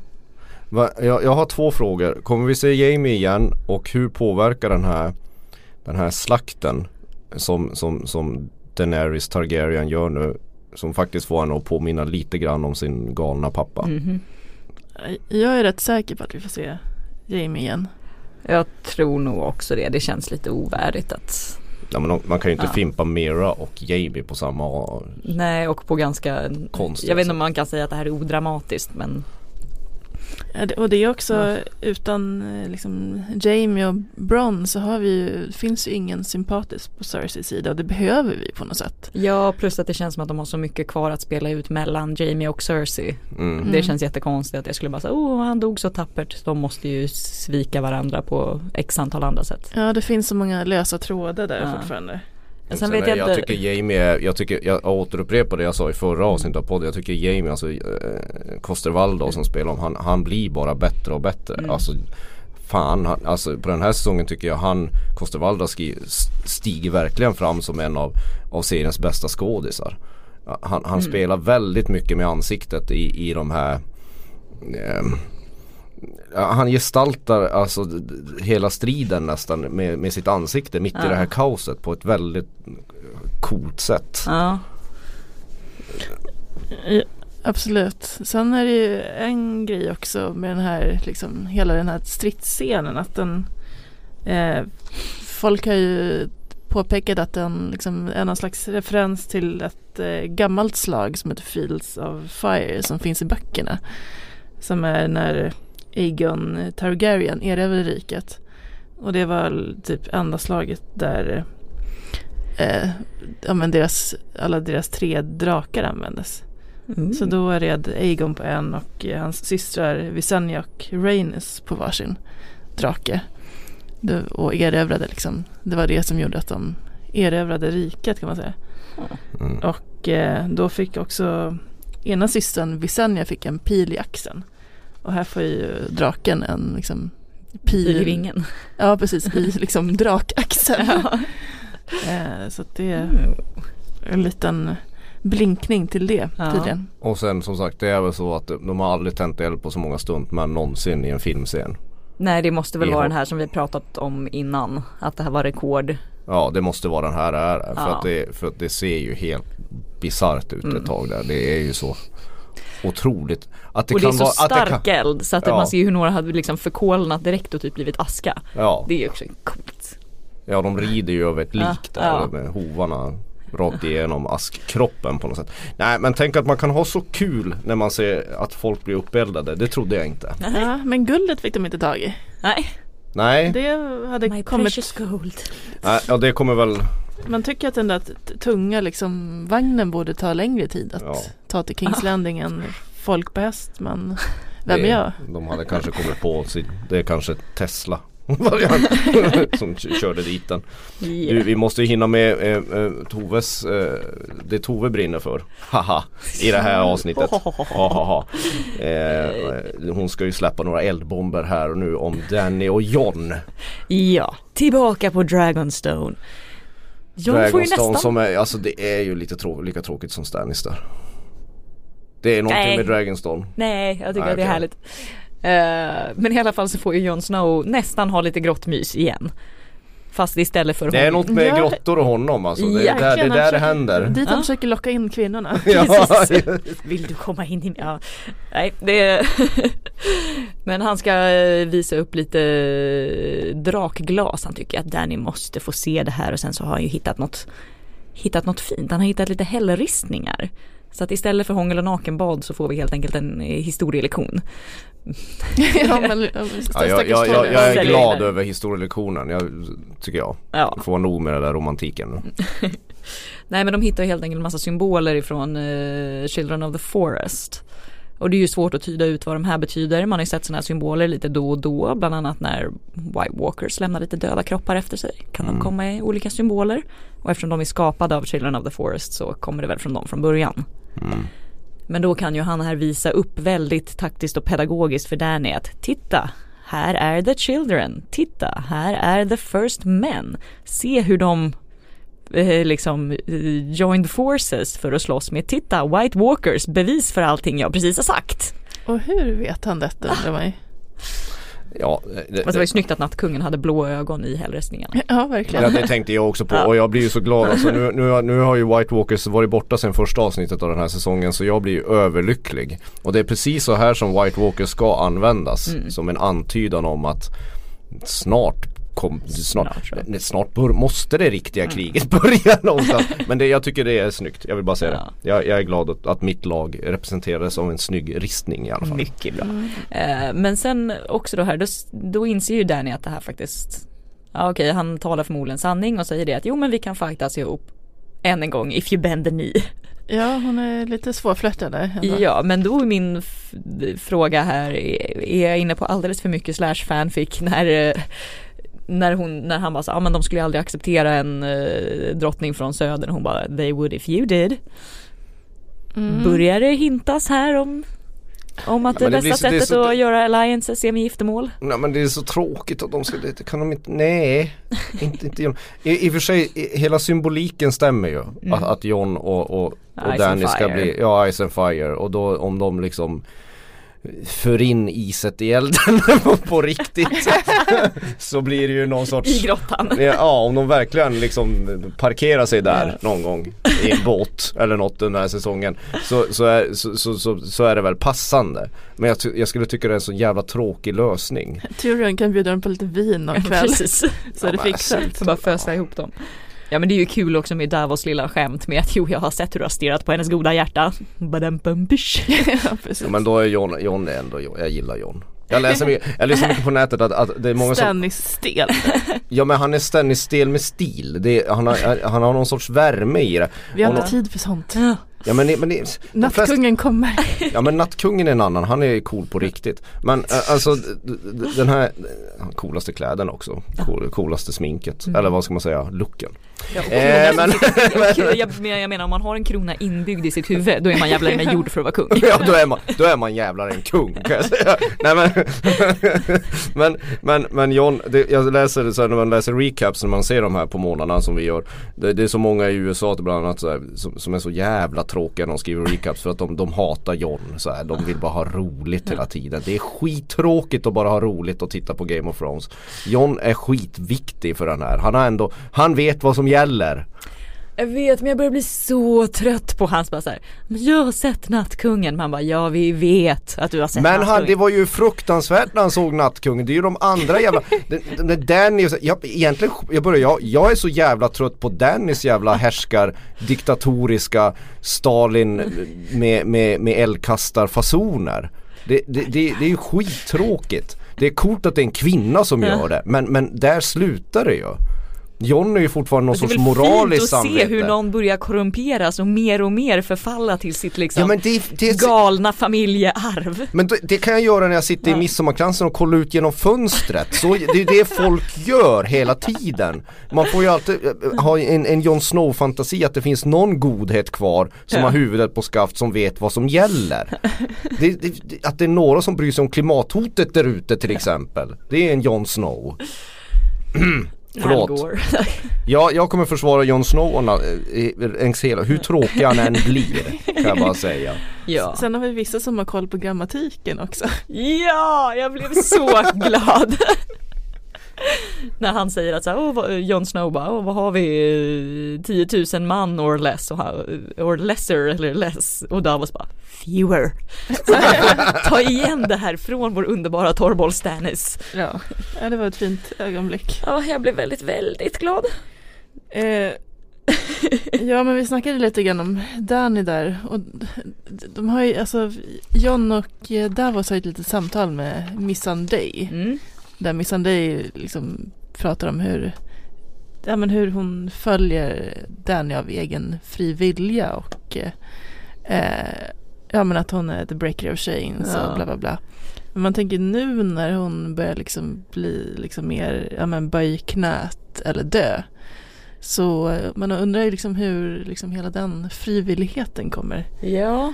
Va, jag, jag har två frågor. Kommer vi se Jamie igen och hur påverkar den här den här slakten som, som, som Daenerys Targaryen gör nu som faktiskt får henne att påminna lite grann om sin galna pappa. Mhm. Jag är rätt säker på att vi får se Jamie igen. Jag tror nog också det. Det känns lite ovärdigt att Ja, men man kan ju inte Ja. fimpa Mera och Jamie på samma Nej och på ganska Konstigt Jag vet inte om man kan säga att det här är odramatiskt men och det är också utan eh, liksom, Jamie och Bron så har vi ju, finns ju ingen sympatisk på Cerseys sida och det behöver vi på något sätt. Ja, plus att det känns som att de har så mycket kvar att spela ut mellan Jamie och Cersei. Mm. Det Mm. känns jättekonstigt att jag skulle bara säga, oh han dog så tappert. De måste ju svika varandra på x antal andra sätt. Ja det finns så många lösa trådar där Ja. fortfarande. Sen Sen vet jag jag inte- tycker Jamie jag tycker, jag återupprepar det jag sa i förra avsnittet av podden. Jag tycker Jamie, alltså eh, Kostervaldo som spelar om, han, han blir bara bättre och bättre. Mm. Alltså fan, han, alltså på den här säsongen tycker jag han, Kostervaldo ski- stiger verkligen fram som en av, av seriens bästa skådisar. Han, han Mm. spelar väldigt mycket med ansiktet i, i de här Ja, han gestaltar alltså hela striden nästan med, med sitt ansikte mitt i Ja. det här kaoset på ett väldigt coolt sätt. Ja, Ja, absolut. Sen är det ju en grej också med den här, liksom, hela den här stridsscenen. Att den, eh, folk har ju påpekat att den liksom, är någon slags referens till ett eh, gammalt slag som heter Fields of Fire som finns i böckerna. Som är när Aegon Targaryen erövrade riket. Och det var typ enda slaget där eh, ja, men deras, alla deras tre drakar användes. Mm. Så då red Aegon på en och hans systrar Visenya och Rhaenys på varsin drake. Det, och erövrade liksom. Det var det som gjorde att de erövrade riket kan man säga. Mm. Och eh, då fick också ena systern Visenya fick en pil i axeln. Och här får ju draken en liksom pil. i ringen. Ja precis, i liksom drakaxeln. Ja. Eh, så att det är en liten blinkning till det Ja. tydligen. Och sen som sagt det är väl så att de har aldrig tänt eld på så många stuntmän någonsin i en filmscen. Nej det måste väl Vi vara den här som vi pratat om innan. Att det här var rekord. Ja det måste vara den här är för, Ja. att det, för att det ser ju helt bisarrt ut Mm. ett tag där. Det är ju så otroligt. Att det och det är så vara, att stark kan, eld så att Ja. man ser hur några hade liksom förkolnat direkt och typ blivit aska. ja, Det är ju också coolt. ja de rider ju över ett lik Ja, där ja. med hovarna rakt igenom askkroppen på något sätt. Nej men tänk att man kan ha så kul när man ser att folk blir uppeldade. Det trodde jag inte. Ja, men guldet fick de inte tag i. Nej, Nej, Det hade my kommit, precious gold. Nej ja, det kommer väl man tycker att den där tunga liksom vagnen borde ta längre tid att Ja. ta till Kings Landing än folk på häst men vem det, är jag? De hade kanske kommit på sin, det är kanske Tesla som körde dit den. Du, vi måste ju hinna med eh, eh, Toves, eh, det Tove brinner för. Haha, i det här avsnittet. Hahaha. Eh, hon ska ju släppa några eldbomber här och nu om Danny och John. Ja, tillbaka på Dragonstone. John får ju nästan som är, alltså det är ju lite trå- lika tråkigt som Stannis där. Det är någonting Nej. med Dragonstone. Nej, jag tycker Nej, att det är okej. härligt. Eh, men i alla fall så får ju Jon Snow nästan ha lite grått mys igen. Fast istället för Det är något med Ja. grottor och honom alltså. Det är där det, är där han det händer. Dit de Ja. försöker locka in kvinnorna. Ja. Vill du komma in i Ja, nej det är Men han ska eh, visa upp lite eh, drakglas. Han tycker att Danny måste få se det här och sen så har han ju hittat något Hittat något fint. Han har hittat lite hällristningar. Så att istället för hångel och nakenbad så får vi helt enkelt en eh, historielektion. ja, men, ja, Ja, jag, jag, jag, jag är glad över historielektionen, jag, tycker jag. Ja. Får nog med den där romantiken. Nej men de hittar helt enkelt en massa symboler ifrån eh, Children of the Forest. Och det är ju svårt att tyda ut vad de här betyder. Man har ju sett sådana här symboler lite då och då. Bland annat när White Walkers lämnar lite döda kroppar efter sig. Kan Mm. de komma i olika symboler. Och eftersom de är skapade av Children of the Forest så kommer det väl från dem från början. Mm. Men då kan ju han här visa upp väldigt taktiskt och pedagogiskt för Danny att titta, här är the children, titta, här är the first men. Se hur de eh, liksom eh, joined forces för att slåss med, titta, White Walkers, bevis för allting jag precis har sagt. Och hur vet han detta undrar man ju. Ja, det, Fast det var ju snyggt att nattkungen hade blå ögon i hällristningarna. Ja, verkligen. Ja, det tänkte jag också på Ja. och jag blir ju så glad alltså, nu, nu, har- nu har ju White Walkers varit borta sedan första avsnittet av den här säsongen så jag blir ju överlycklig. Och det är precis så här som White Walkers ska användas Mm. som en antydan om att snart kom, snart, Snart, snart bör, måste det riktiga kriget börja någonstans. Men det, jag tycker det är snyggt, jag vill bara säga Ja. det. Jag, jag är glad att, att mitt lag representerades av en snygg ristning i alla fall. Mycket bra. Eh, men sen också då här, då, då inser ju Danny att det här faktiskt Ja okej, han talar förmodligen sanning och säger det att jo men vi kan fightas ihop än en gång if you bend the knee. Ja, hon är lite svårflörtad. Ja, men då är min fråga här, är är jag inne på alldeles för mycket slash fanfic när eh, när, hon, när han bara sa, ja men de skulle aldrig acceptera en eh, drottning från södern. Hon bara, they would if you did. Mm. Börjar det hintas här om, om att Ja, det det bästa så- det sättet så- att göra alliances är med giftermål? Nej men det är så tråkigt att de ska, det kan de inte, nej. inte, inte John. I, I och för sig, i, hela symboliken stämmer ju. Mm. Att, att John och, och, och Danny ska bli, ja Ice and Fire. Och då om de liksom för in iset i elden på, riktigt så blir det ju någon sorts I grottan. Ja om de verkligen liksom parkerar sig där Ja. någon gång i en båt eller något den här säsongen så, så, är, så, så, så, så är det väl passande. Men jag, jag skulle tycka det är en så jävla tråkig lösning. Tyrion kan bjuda dem på lite vin någon kväll. Precis. Så är det Ja, fixat. Får bara fösa ihop dem. Ja men det är ju kul också med Davos lilla skämt med att jo jag har sett hur du har stirrat på hennes goda hjärta. Badam-bumpish. ja, precis. Ja, men då är John, John är ändå, jag gillar John. Jag läser mycket, jag läser mycket på nätet att, att det är många som, Stannis stel. ja men han är ständigt stel med stil. Det är, han, har, han har någon sorts värme i det. Vi har inte tid för sånt. Ja men, det- men flesta- Nattkungen kommer. Ja men Nattkungen är en annan, han är cool på riktigt. Men äh, alltså den här, coolaste kläderna också, cool, coolaste sminket, Mm. eller vad ska man säga, looken. Ja, Eh, men, jag, jag menar om man har en krona inbyggd i sitt huvud då är man jävla med gjord för att vara kung. ja då är man, då är man jävlar en kung kan jag säga. Nej men, men, men, men John, det, jag läser så här, när man läser recaps när man ser de här på månaderna som vi gör. Det, det är så många i USA bland annat här, som, som är så jävla tråkiga när de skriver recaps för att de, de hatar John. Så här, de vill bara ha roligt hela tiden. Det är skittråkigt att bara ha roligt och titta på Game of Thrones. John är skitviktig för den här. Han har ändå, han vet vad som gäller. Jag vet men jag börjar bli så trött på hans bara så här, men jag har sett Nattkungen. Man bara ja vi vet att du har sett Men han, Nattkungen. det var ju fruktansvärt när han såg Nattkungen. Det är ju de andra jävla, det, det, Danny, och så- jag, egentligen, jag börjar, jag, jag är så jävla trött på Dannys jävla härskar, diktatoriska Stalin med, med, med eldkastarfasoner. Det, det, det, det är ju skittråkigt. Det är coolt att det är en kvinna som gör det, men, men där slutar det ju. John är ju fortfarande någon det är sorts väl fint att samvete. se hur någon börjar korrumperas och mer och mer förfalla till sitt liksom Ja men det, det, galna familjearv. Men det, det kan jag göra när jag sitter i Ja. midsommarkransen och kollar ut genom fönstret. Så det är det folk gör hela tiden. Man får ju alltid eh, ha en, en Jon Snow-fantasi att det finns någon godhet kvar som Ja. har huvudet på skaft som vet vad som gäller. Att det är några som bryr sig om klimathotet där ute till exempel. Det är en Jon Snow. Förlåt. Ja, jag kommer försvara Jon Snow längs hela, hur tråkig han än blir kan jag bara säga. ja. Sen har vi vissa som har koll på grammatiken också. ja, jag blev så glad. När han säger att så här, oh, Jon Snow bara, oh, vad har vi, eh, 10 000 man or less, och han, or lesser eller less, och Davos bara, fewer. Här, ta igen det här från vår underbara Torboll Stannis. Ja. ja, det var ett fint ögonblick. Ja, jag blev väldigt, väldigt glad. Eh, ja men vi snackade lite grann om Danny där och de har ju alltså John och eh, Davos har ju ett litet samtal med Missandei Mm. Där Missandei liksom pratar om hur ja, men hur hon följer Danny av egen fri vilja och eh, eh, ja men att hon är the breaker of chains Ja. och bla bla bla. Men man tänker nu när hon börjar liksom bli liksom mer, ja men böj knät eller dö. Så man undrar ju liksom hur liksom hela den frivilligheten kommer Ja,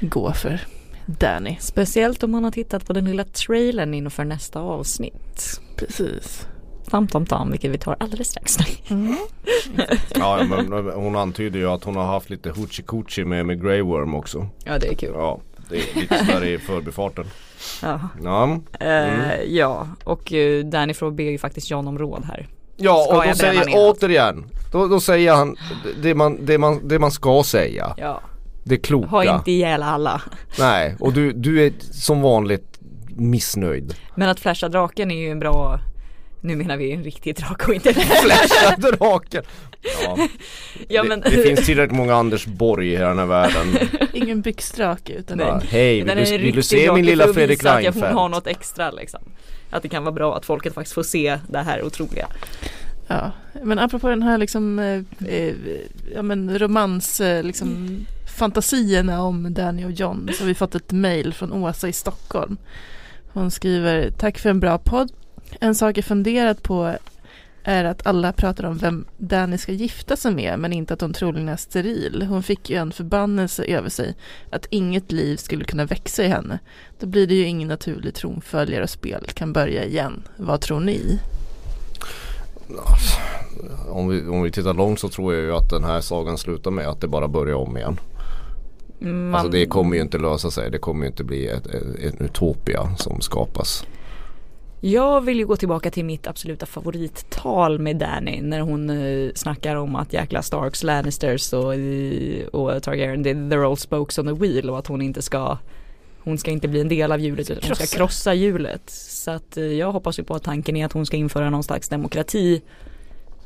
gå för Danny. speciellt om man har tittat på den lilla trailern inför nästa avsnitt. Precis. Tam tam tam, vilket vi tar alldeles strax. Mm. Ja men hon antyder ju att hon har haft lite hoochie med, med Grey Worm också. Ja, det är kul. Ja, det är lite sådär i förbifarten. Ja. Ja, Eh, ja, och uh, Danny Frog ber ju faktiskt John om råd här. ja Ska och då säger, återigen, då, då säger han det man, det, man, det man ska säga. Ja. Det kloka. Ha inte ihjäl alla. Nej, och du, du är som vanligt missnöjd. Men att flasha draken är ju en bra Nu menar vi en riktig drake och inte Flasha draken! Ja, ja, det, men, det finns tillräckligt många Anders Borg i den här världen. Ingen byxdrake utan. Ja, Hej, vill du, en vill du se min lilla Fredrik visa att jag- Reinfeldt? Hon har något extra liksom. Att det kan vara bra att folket faktiskt får se det här otroliga. Ja, men apropå den här liksom, eh, eh, ja men romans, eh, liksom fantasierna om Danny och John så har vi fått ett mejl från Åsa i Stockholm. Hon skriver, tack för en bra podd. En sak jag funderat på är att alla pratar om vem Danny ska gifta sig med men inte att hon troligen är steril. Hon fick ju en förbannelse över sig att inget liv skulle kunna växa i henne. Då blir det ju ingen naturlig tronföljare och spelet kan börja igen. Vad tror ni? Alltså, om vi, om vi tittar långt så tror jag ju att den här sagan slutar med att det bara börjar om igen. Man, Alltså det kommer ju inte lösa sig. Det kommer ju inte bli ett, ett, en utopia som skapas. Jag vill ju gå tillbaka till mitt absoluta favorittal med Danny när hon eh, snackar om att jäkla Starks, Lannisters och, eh, och Targaryen, det- they're all spokes on the wheel och att hon inte ska hon ska inte bli en del av hjulet utan hon ska Krossa. hjulet. Så att eh, jag hoppas ju på att tanken är att hon ska införa någon slags demokrati.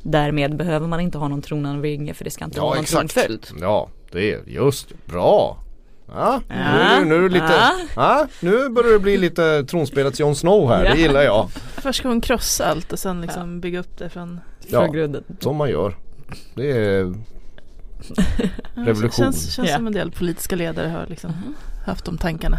Därmed behöver man inte ha någon tronanvinge för det ska inte vara någon tronföljd. Ja, det är just bra. Ja, Ja, nu, nu, är det lite, ja. ja, nu börjar det bli lite tronspelets Jon Snow här, Ja. det gillar jag. Först ska hon krossa allt och sen liksom bygga upp det från Ja. Från grunden. Som man gör. Det är Ja, Revolution. Känns, känns Ja. som en del politiska ledare har liksom haft de tankarna.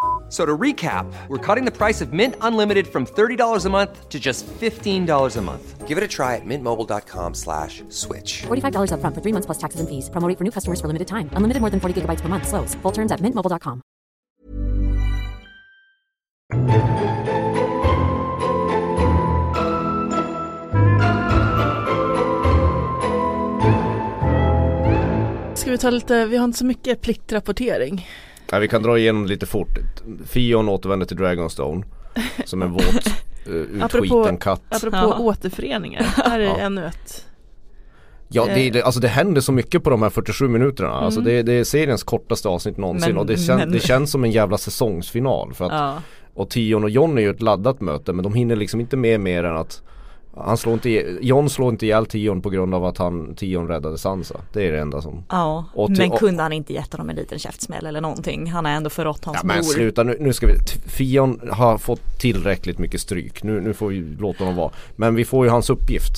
F- So to recap, we're cutting the price of Mint Unlimited from $30 a month to just $15 a month. Give it a try at mintmobile.com slash switch. $45 upfront for three months plus taxes and fees. Promo rate for new customers for limited time. Unlimited more than 40 gigabytes per month. Slows. Full terms at mintmobile.com. Ska vi ta lite, vi har inte så mycket pliktrapportering. Ja, vi kan dra igenom lite fort. Fion återvänder till Dragonstone som en våt uh, Apropå- utskiten katt. Apropå Ja. återföreningar, här är Ja. ännu ett. Ja det, det, alltså det händer så mycket på de här 47 minuterna. Alltså Mm. det, det är seriens kortaste avsnitt någonsin Men- och det, kän, men- det känns som en jävla säsongsfinal. För att, Ja. Och Tion och John är ju ett laddat möte men de hinner liksom inte med mer än att han slår inte, John slår inte ihjäl Tion på grund av att han, Tion räddade Sansa. Det är det enda som Ja, till- men kunde han inte gett honom en liten käftsmäll eller någonting? Han har ändå förrått hans Ja men mor. sluta nu, nu ska vi, Fion har fått tillräckligt mycket stryk. Nu, nu får vi låta honom vara. Men vi får ju hans uppgift.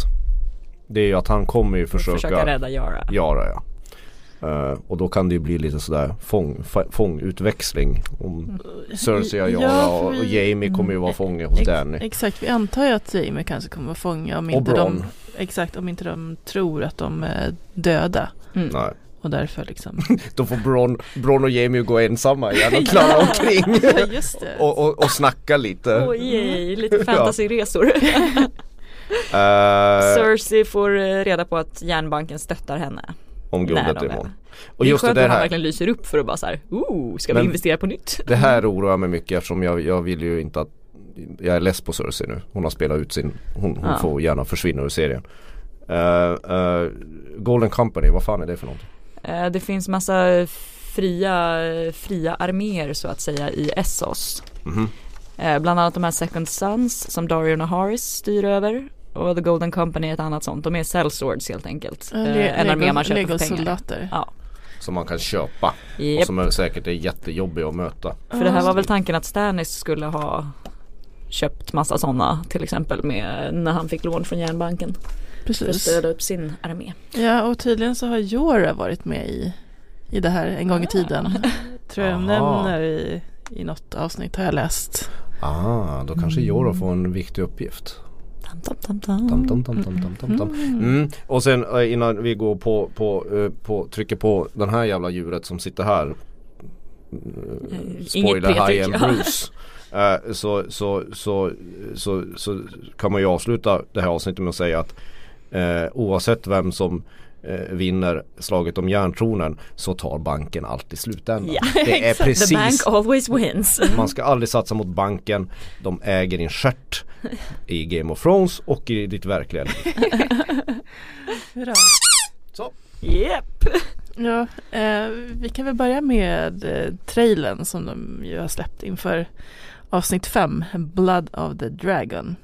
Det är ju att han kommer ju försöka, Försöka rädda Yara. Yara ja. Eh, och då kan det ju bli lite sådär fång, fångutväxling. Om Cersei och Yara och, Jamie kommer ju vara fånge hos Ex- Danny. Exakt, vi antar ju att Jamie kanske kommer vara fånga om Och inte de Exakt, om inte de tror att de är döda. Mm. Nej. Och därför liksom Då får Bron, Bron och Jamie gå ensamma igen och knalla omkring. Ja just det och, och, och snacka lite. Oj, lite fantasyresor. Eh, Cersei får reda på att järnbanken stöttar henne. Om guldet de är- imorgon. Och det är just det där att han här. verkligen lyser upp för att bara så här, oh, ska vi investera på nytt? Det här oroar mig mycket eftersom jag, jag vill ju inte att Jag är less på Cersei nu. Hon har spelat ut sin Hon, hon Ja. får gärna försvinna ur serien. Eh, eh, Golden Company, vad fan är det för något? Eh, Det finns massa fria, fria arméer så att säga i Essos. Mhm. Eh, Bland annat de här Second Sons som Dario Naharis styr över. Och The Golden Company är ett annat sånt. De är sellswords helt enkelt. Le- En armé man köper för pengar. Legosoldater. Ja. Som man kan köpa och Japp. som är säkert är jättejobbiga att möta. För det här var väl tanken att Stannis skulle ha köpt massa sådana till exempel med när han fick lån från järnbanken. För att Precis. stödja upp sin armé. Ja och tydligen så har Jorah varit med i, i det här en gång i tiden. Tror jag nämner i, i något avsnitt har jag läst. Ah, då kanske Jorah får en viktig uppgift. Mm. Och sen eh, innan vi går på, på, eh, på trycker på den här jävla djuret som sitter här. Eh, Inget Spoiler High ja. Bruce. Eh, så, så, så, så, så kan man ju avsluta det här avsnittet med att säga att eh, oavsett vem som eh, vinner slaget om järntronen så tar banken alltid slutändan. Ja, Det är exakt. The bank precis always wins. man ska aldrig satsa mot banken. De äger din stjärt i Game of Thrones och i ditt verkliga liv. Så. Yep. Ja, eh, vi kan väl börja med eh, trailern som de ju har släppt inför avsnitt 5, Blood of the Dragon.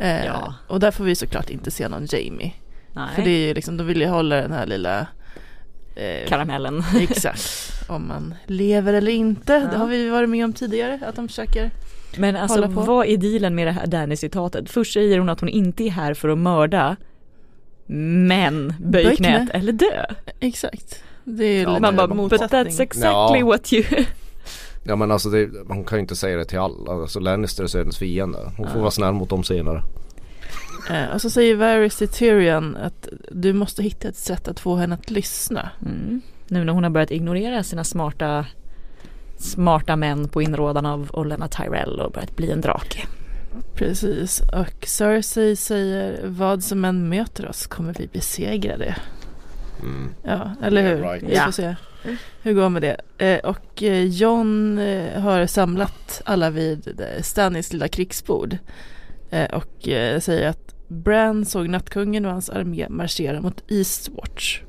Eh, Ja. Och där får vi såklart inte se någon Jamie. Nej. För det är ju liksom, de vill ju hålla den här lilla eh, Karamellen. Exakt, om man lever eller inte. Det Ja. har vi varit med om tidigare, att de försöker. Men alltså Hålla på. vad är dealen med det här Danny-citatet? Först säger hon att hon inte är här för att mörda Men böj Böj knät knä. eller dö. Exakt. Det är Ja, Man bara, but that's exactly Ja. what you Ja men alltså det, man kan ju inte säga det till alla. Alltså Lannister är söderns fiende. Hon får Ja. vara snäll mot dem senare. Eh, och så säger Varys till Tyrion att du måste hitta ett sätt att få henne att lyssna. mm. Nu när hon har börjat ignorera sina smarta Smarta män på inrådan av Olenna Tyrell och börjat bli en drake. Precis. Och Cersei säger vad som än möter oss kommer vi besegra det. Mm. Ja, eller hur? Yeah, right. Vi får se hur går med det. Eh, och eh, John eh, har samlat alla vid Stannys lilla krigsbord. Eh, och säger att Bran såg Nattkungen och hans armé marschera mot Eastwatch.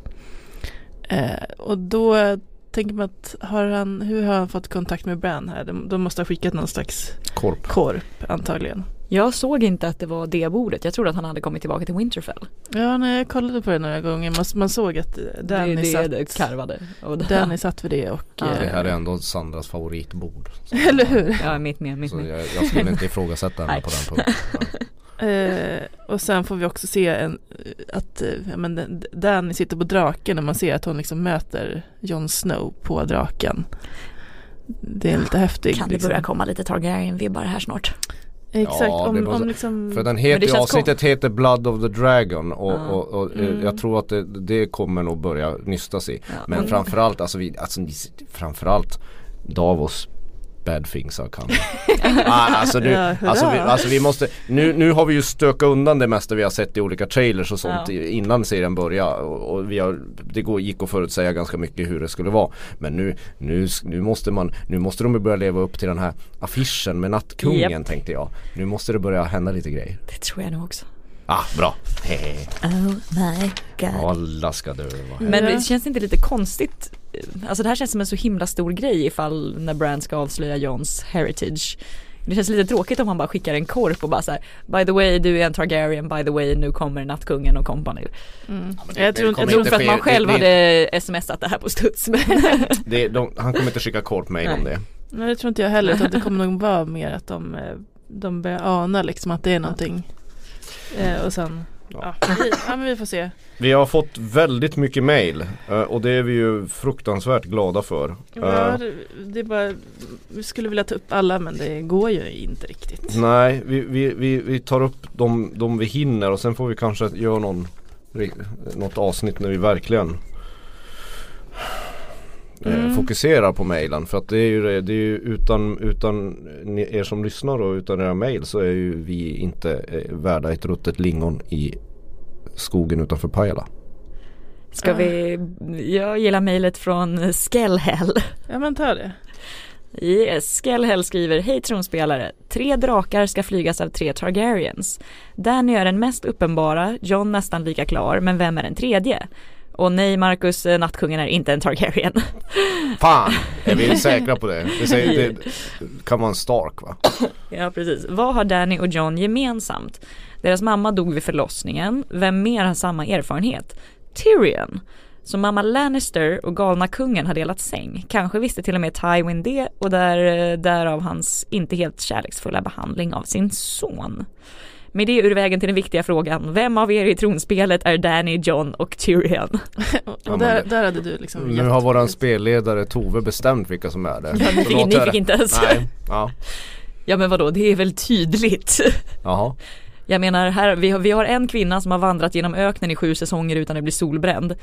Eh, och då tänker man att har han, hur har han fått kontakt med Bran här? De, de måste ha skickat någon slags Korp. korp antagligen. Jag såg inte att det var det bordet. Jag trodde att han hade kommit tillbaka till Winterfell. Ja, nej, jag kollade på det några gånger. Man, man såg att Danny, det, det, satt, det karvade. Och det, Danny satt vid det och... Ja. eh, Det här är ändå Sandras favoritbord. Eller hur? Ja, mitt med, mitt Så med. jag, jag skulle inte ifrågasätta henne på den punkten. Eh, och sen får vi också se en, att eh, ja, men den- Danny sitter på draken och man ser att hon liksom möter Jon Snow på draken. Det är lite häftigt. Kan det liksom. börja komma lite Targaryen-vibbar här snart? Exakt, Ja, om, om liksom... För den heter det ju, avsnittet heter Blood of the Dragon och, Ja. och, och eh, Mm. jag tror att det, det kommer nog börja nystas i. Ja. Men Mm. framförallt, alltså, vi, alltså framförallt Davos bad things are coming. ah, alltså, nu, Ja, alltså, vi, alltså vi måste, nu, nu har vi ju stökat undan det mesta vi har sett i olika trailers och sånt Ja. innan serien började och, och vi har, det går, gick att förutsäga ganska mycket hur det skulle vara. Men nu, nu, nu måste man, nu måste de börja leva upp till den här affischen med nattkungen Japp. tänkte jag. Nu måste det börja hända lite grejer. Det tror jag nog också. Ah, bra. Hehe. Oh my god. Alla ska dö. Men det känns inte lite konstigt? Alltså det här känns som en så himla stor grej ifall när Brand ska avslöja Johns heritage. Det känns lite tråkigt om han bara skickar en korp och bara så här, By the way du är en Targaryen, by the way nu kommer nattkungen och company. Mm. men det- jag tror inte... Jag tror inte för att man själv Det- det- hade smsat det här på studs. Men Det, de, han kommer inte skicka korpmail om det. Nej, det tror inte jag heller. Utan det kommer nog vara mer att de, eh, de börjar ana liksom att det är någonting. Eh, och sen... Ja. Ja. vi, ja, men vi får se. Vi har fått väldigt mycket mail eh, och det är vi ju fruktansvärt glada för. Ja, Eh, det, är bara... Vi skulle vilja ta upp alla men det går ju inte riktigt. Nej, vi, vi, vi, vi tar upp de, de vi hinner och sen får vi kanske göra någon, något avsnitt när vi verkligen Mm. fokuserar på mailen. För att det är ju, det det är ju utan, utan er som lyssnar och utan era mail så är ju vi inte eh, värda ett ruttet lingon i skogen utanför Pajala. ska vi, jag gillar mejlet från Skellhäll. Ja men ta det. Yes, Skellhäll skriver Hej tronspelare, tre drakar ska flygas av tre Targaryens. Danny är den mest uppenbara, John nästan lika klar, men vem är den tredje? Och nej Marcus, eh, nattkungen är inte en Targaryen. Fan! Är vi säkra på det? Det, säger, det kan vara en Stark va? ja precis. Vad har Danny och John gemensamt? Deras mamma dog vid förlossningen. Vem mer har samma erfarenhet? Tyrion. Så mamma Lannister och galna kungen har delat säng. Kanske visste till och med Tywin det och där, eh, därav hans inte helt kärleksfulla behandling av sin son. Med det ur vägen till den viktiga frågan, vem av er i tronspelet är Danny, John och Tyrion? Och där, där hade du liksom Nu har våran spelledare Tove bestämt vilka som är det. Ja, ni fick, ni fick inte ens. Nej, ja, Ja men vadå, det är väl tydligt. jaha. Jag menar, här, vi, har, vi har en kvinna som har vandrat genom öknen i sju säsonger utan att bli solbränd.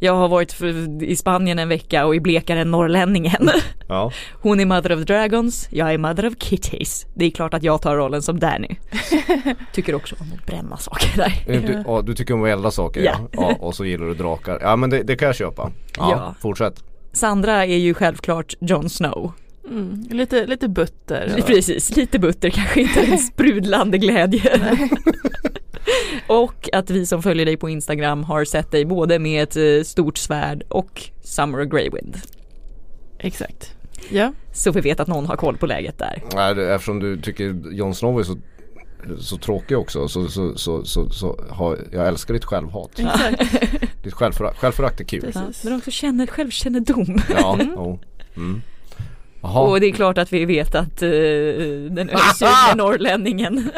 Jag har varit för, i Spanien en vecka och är blekare än norrlänningen. Ja. Hon är Mother of Dragons, jag är Mother of Kitties. Det är klart att jag tar rollen som Danny. Tycker också om att bränna saker där. Du, ja, du tycker om att elda saker ja. Ja. ja. Och så gillar du drakar. Ja men det, det kan jag köpa. Ja, Ja. fortsätt. Sandra är ju självklart Jon Snow. Mm, lite, lite butter. och- Precis, lite butter, kanske inte en sprudlande glädje. och att vi som följer dig på Instagram har sett dig både med ett eh, stort svärd och Summer of Greywind. Exakt. Ja, Så vi vet att någon har koll på läget där. Nej, eftersom du tycker Jon Snow är så, så tråkig också så, så, så, så, så har, jag älskar ditt självhat. exakt. Ditt självförakt, självförakt är kul. Precis. Men också känner självkännedom. Ja, jo. Mm. Jaha. Och det är klart att vi vet att uh, den östsugna norrlänningen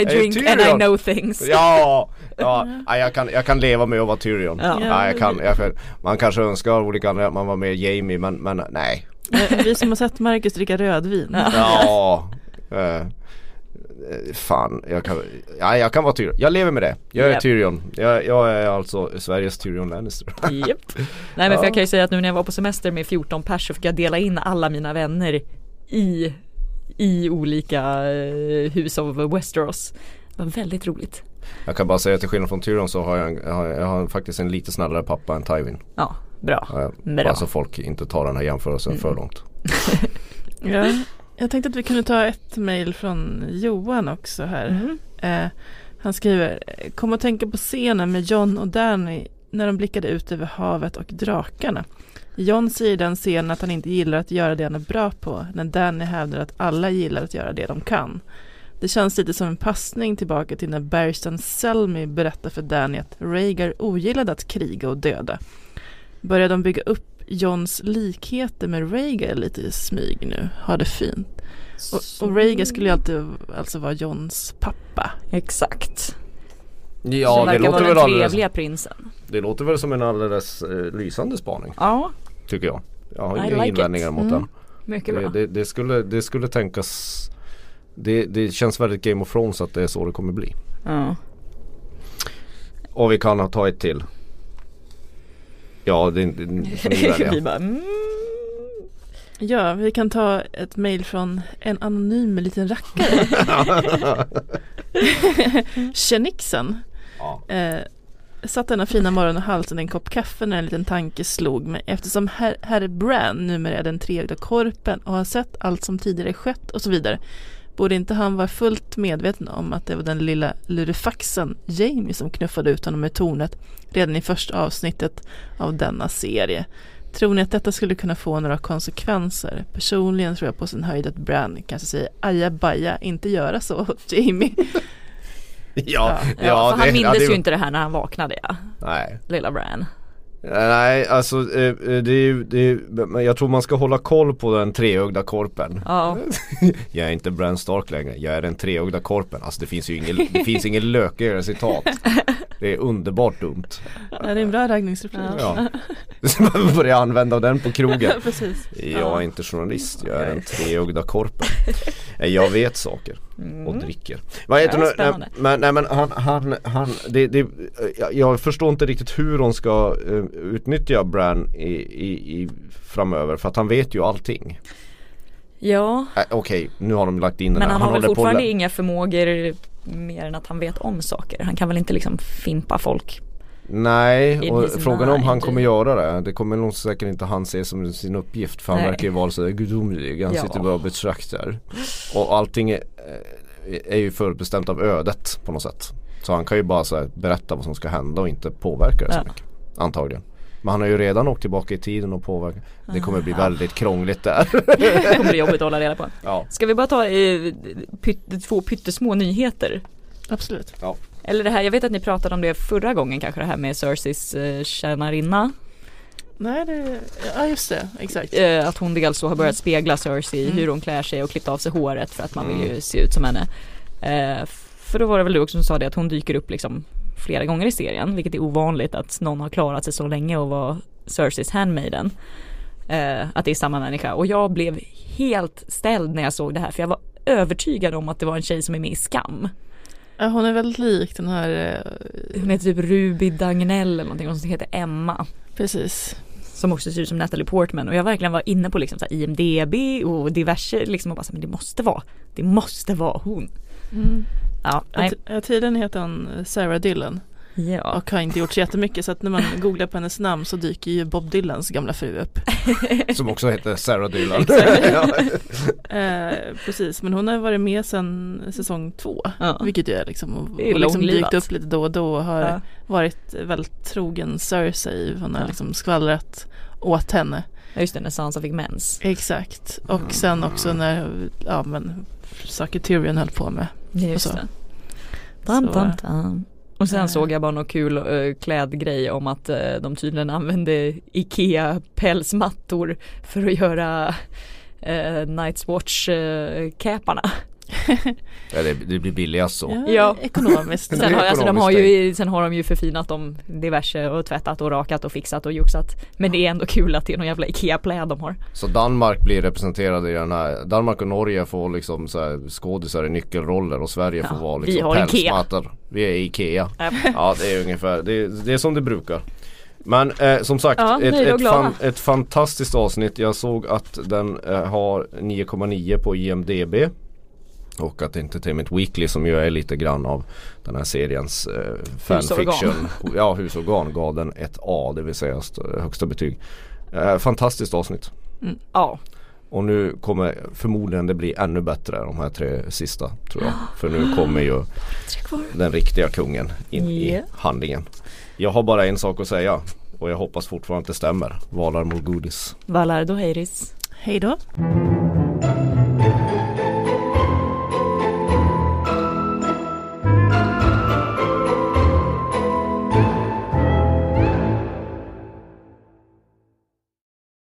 I drink and I know things. Ja, ja, ja jag, kan, jag kan leva med att vara Tyrion. Ja. Ja. jag kan, jag, man kanske önskar olika anledningar att man var med Jamie men, men nej. Eh, Vi som har sett Marcus dricka rödvin. Ja, eh, eh, fan, jag kan, ja, jag kan vara Tyrion. Jag lever med det. Jag är Japp. Tyrion. Jag, jag är alltså Sveriges Tyrion Lannister. Japp. Nej men för jag kan ju säga att nu när jag var på semester med 14 pers så fick jag dela in alla mina vänner i, i olika eh, hus av Westeros. Det var väldigt roligt. Jag kan bara säga att till skillnad från Tyrion så har jag, en- jag, har, jag har faktiskt en lite snällare pappa än Tywin. Ja, bra. Bra. bara så folk inte tar den här jämförelsen för långt. Ja. Jag tänkte att vi kunde ta ett mejl från Johan också här. Mm. Eh, han skriver, kom att tänka på scenen med John och Danny när de blickade ut över havet och drakarna. John säger i den scenen att han inte gillar att göra det han är bra på, när Danny hävdar att alla gillar att göra det de kan. Det känns lite som en passning tillbaka till när Barristan Selmy berättar för Danny att Rhaegar ogillade att kriga och döda. Börjar de bygga upp Johns likheter med Rhaegar lite i smyg nu? Ha det fint. Och, och Rhaegar skulle ju alltid alltså vara Johns pappa. Exakt. Ja det verkar låter, väl den alldeles, trevliga prinsen. det låter väl som en alldeles eh, lysande spaning Ja, tycker jag. Jag har inga like invändningar it. mot Mm. den. mycket Det, bra. det, det, skulle, det skulle tänkas det, det känns väldigt Game of Thrones att det är så det kommer bli. Ja. Och vi kan ta ett till. Ja, det, det, det. Vi bara, mm. Ja, vi kan ta ett mejl från en anonym liten rackare. Tjenixen. Ja. Eh, satt denna fina morgon och halsen en kopp kaffe när en liten tanke slog mig. Eftersom herr, herr Bran numera är den treögda korpen och har sett allt som tidigare skett och så vidare. Borde inte han vara fullt medveten om att det var den lilla lurifaxen Jamie som knuffade ut honom i tornet redan i första avsnittet av denna serie. Tror ni att detta skulle kunna få några konsekvenser? Personligen tror jag på sin höjd att Bran kanske säger ajabaja, inte göra så Jamie. Ja, Ja, ja, Ja, för han det- mindes ja, det- ju inte det här när han vaknade ja. Nej, Lilla Bran. Nej alltså eh, eh, det är det är, men jag tror man ska hålla koll på den treögda korpen. Ja, Jag är inte Bran Stark längre, jag är den treögda korpen. Alltså det finns ju ingen, det finns ingen lökigare citat. Det är underbart dumt. Ja, det är en bra raggningsreplik. Ja. Börjar använda den på krogen. Precis. Jag är inte journalist, jag är den treögda korpen. Eh, Jag vet saker och dricker. Vad heter Ja, spännande. Nej, Men, nej men han, han, han det, det, jag, förstår inte riktigt hur de ska eh, utnyttja Bran i, i, i framöver för att han vet ju allting. ja. Äh, Okej, nu har de lagt in den men här. han har väl fortfarande inga förmågor mer än att han vet om saker. Han kan väl inte liksom fimpa folk. Nej, och frågan är om han kommer göra det. Det kommer nog säkert inte han se som sin uppgift för han Nej. verkar ju vara så gudomlig. Han Ja. sitter bara och betraktar. Och allting är, är ju förutbestämt av ödet på något sätt. Så han kan ju bara så här, berätta vad som ska hända och inte påverka det så Ja. mycket. Antagligen. Men han har ju redan åkt tillbaka i tiden och påverkat. Det kommer bli väldigt krångligt där. Det kommer bli jobbigt att hålla reda på. ja. Ska vi bara ta eh, pytt, två pyttesmå nyheter? Absolut. Eller det här, jag vet att ni pratade om det förra gången kanske det här med Cerseis eh, tjänarinna. Nej, det, ja just det, exakt. Eh, att hon dels så har börjat spegla Cersei Mm. hur hon klär sig och klippt av sig håret för att man vill ju se ut som henne. Eh, för då var det väl du också som sa det att hon dyker upp liksom flera gånger i serien vilket är ovanligt att någon har klarat sig så länge och var Cerseis handmaiden. Eh, att det är samma människa och jag blev helt ställd när jag såg det här för jag var övertygad om att det var en tjej som är med i Skam. Ja, hon är väldigt lik den här, eh, Hon heter typ Ruby Dagnell eller någonting, hon som heter Emma. precis. Som också ser ut som Natalie Portman och jag verkligen var inne på liksom så IMDB och diverse liksom och bara så, men det måste vara, det måste vara hon. Ja, Ja, nej. t- ja, tydligen heter hon Sarah Dillon ja. och har inte gjort så jättemycket så att när man googlar på hennes namn så dyker ju Bob Dylans gamla fru upp. Som också heter Sarah Dylan. Eh, precis, men hon har varit med sedan säsong två. Ja. Vilket ju är liksom, och, är och liksom dykt upp lite då och då och har Ja. varit väldigt trogen Cersei. Hon har Ja. liksom skvallrat åt henne. Ja, just det, när Sansa fick mens. Exakt. Och sen också när, ja men, saker Tyrion höll på med. Just det. Så, tam, tam. Och sen eh. såg jag bara någon kul uh, klädgrej om att eh, de tydligen använde Ikea pälsmattor för att göra uh, Night's Watch uh, käparna. Ja, det, det blir billigast så. Ja, Ja. ekonomiskt. Sen har, alltså, de har ju, sen har de ju förfinat dem diverse och tvättat och rakat och fixat och joxat. Men det är ändå kul att det är någon jävla Ikea-pläd de har. Så Danmark blir representerade i den här, Danmark och Norge får liksom så här skådisar i nyckelroller och Sverige Ja, får vara vi liksom har Ikea. pälsmattor. Vi är Ikea. Ja det är ungefär, det är, det är som det brukar. Men eh, som sagt, Ja, ett, ett, fan, ett fantastiskt avsnitt. Jag såg att den eh, har 9,9 på IMDB. Och att Entertainment Weekly som ju är lite grann av den här seriens eh, fanfiction. Ja, husorgan gav den ett A, det vill säga st- högsta betyg. Eh, fantastiskt avsnitt. Ja, Och nu kommer förmodligen det bli ännu bättre de här tre sista tror jag. För nu kommer ju den riktiga kungen in i Ja. handlingen. Jag har bara en sak att säga och jag hoppas fortfarande att det stämmer. Valar mot godis. Valardo Heiris. Hej då.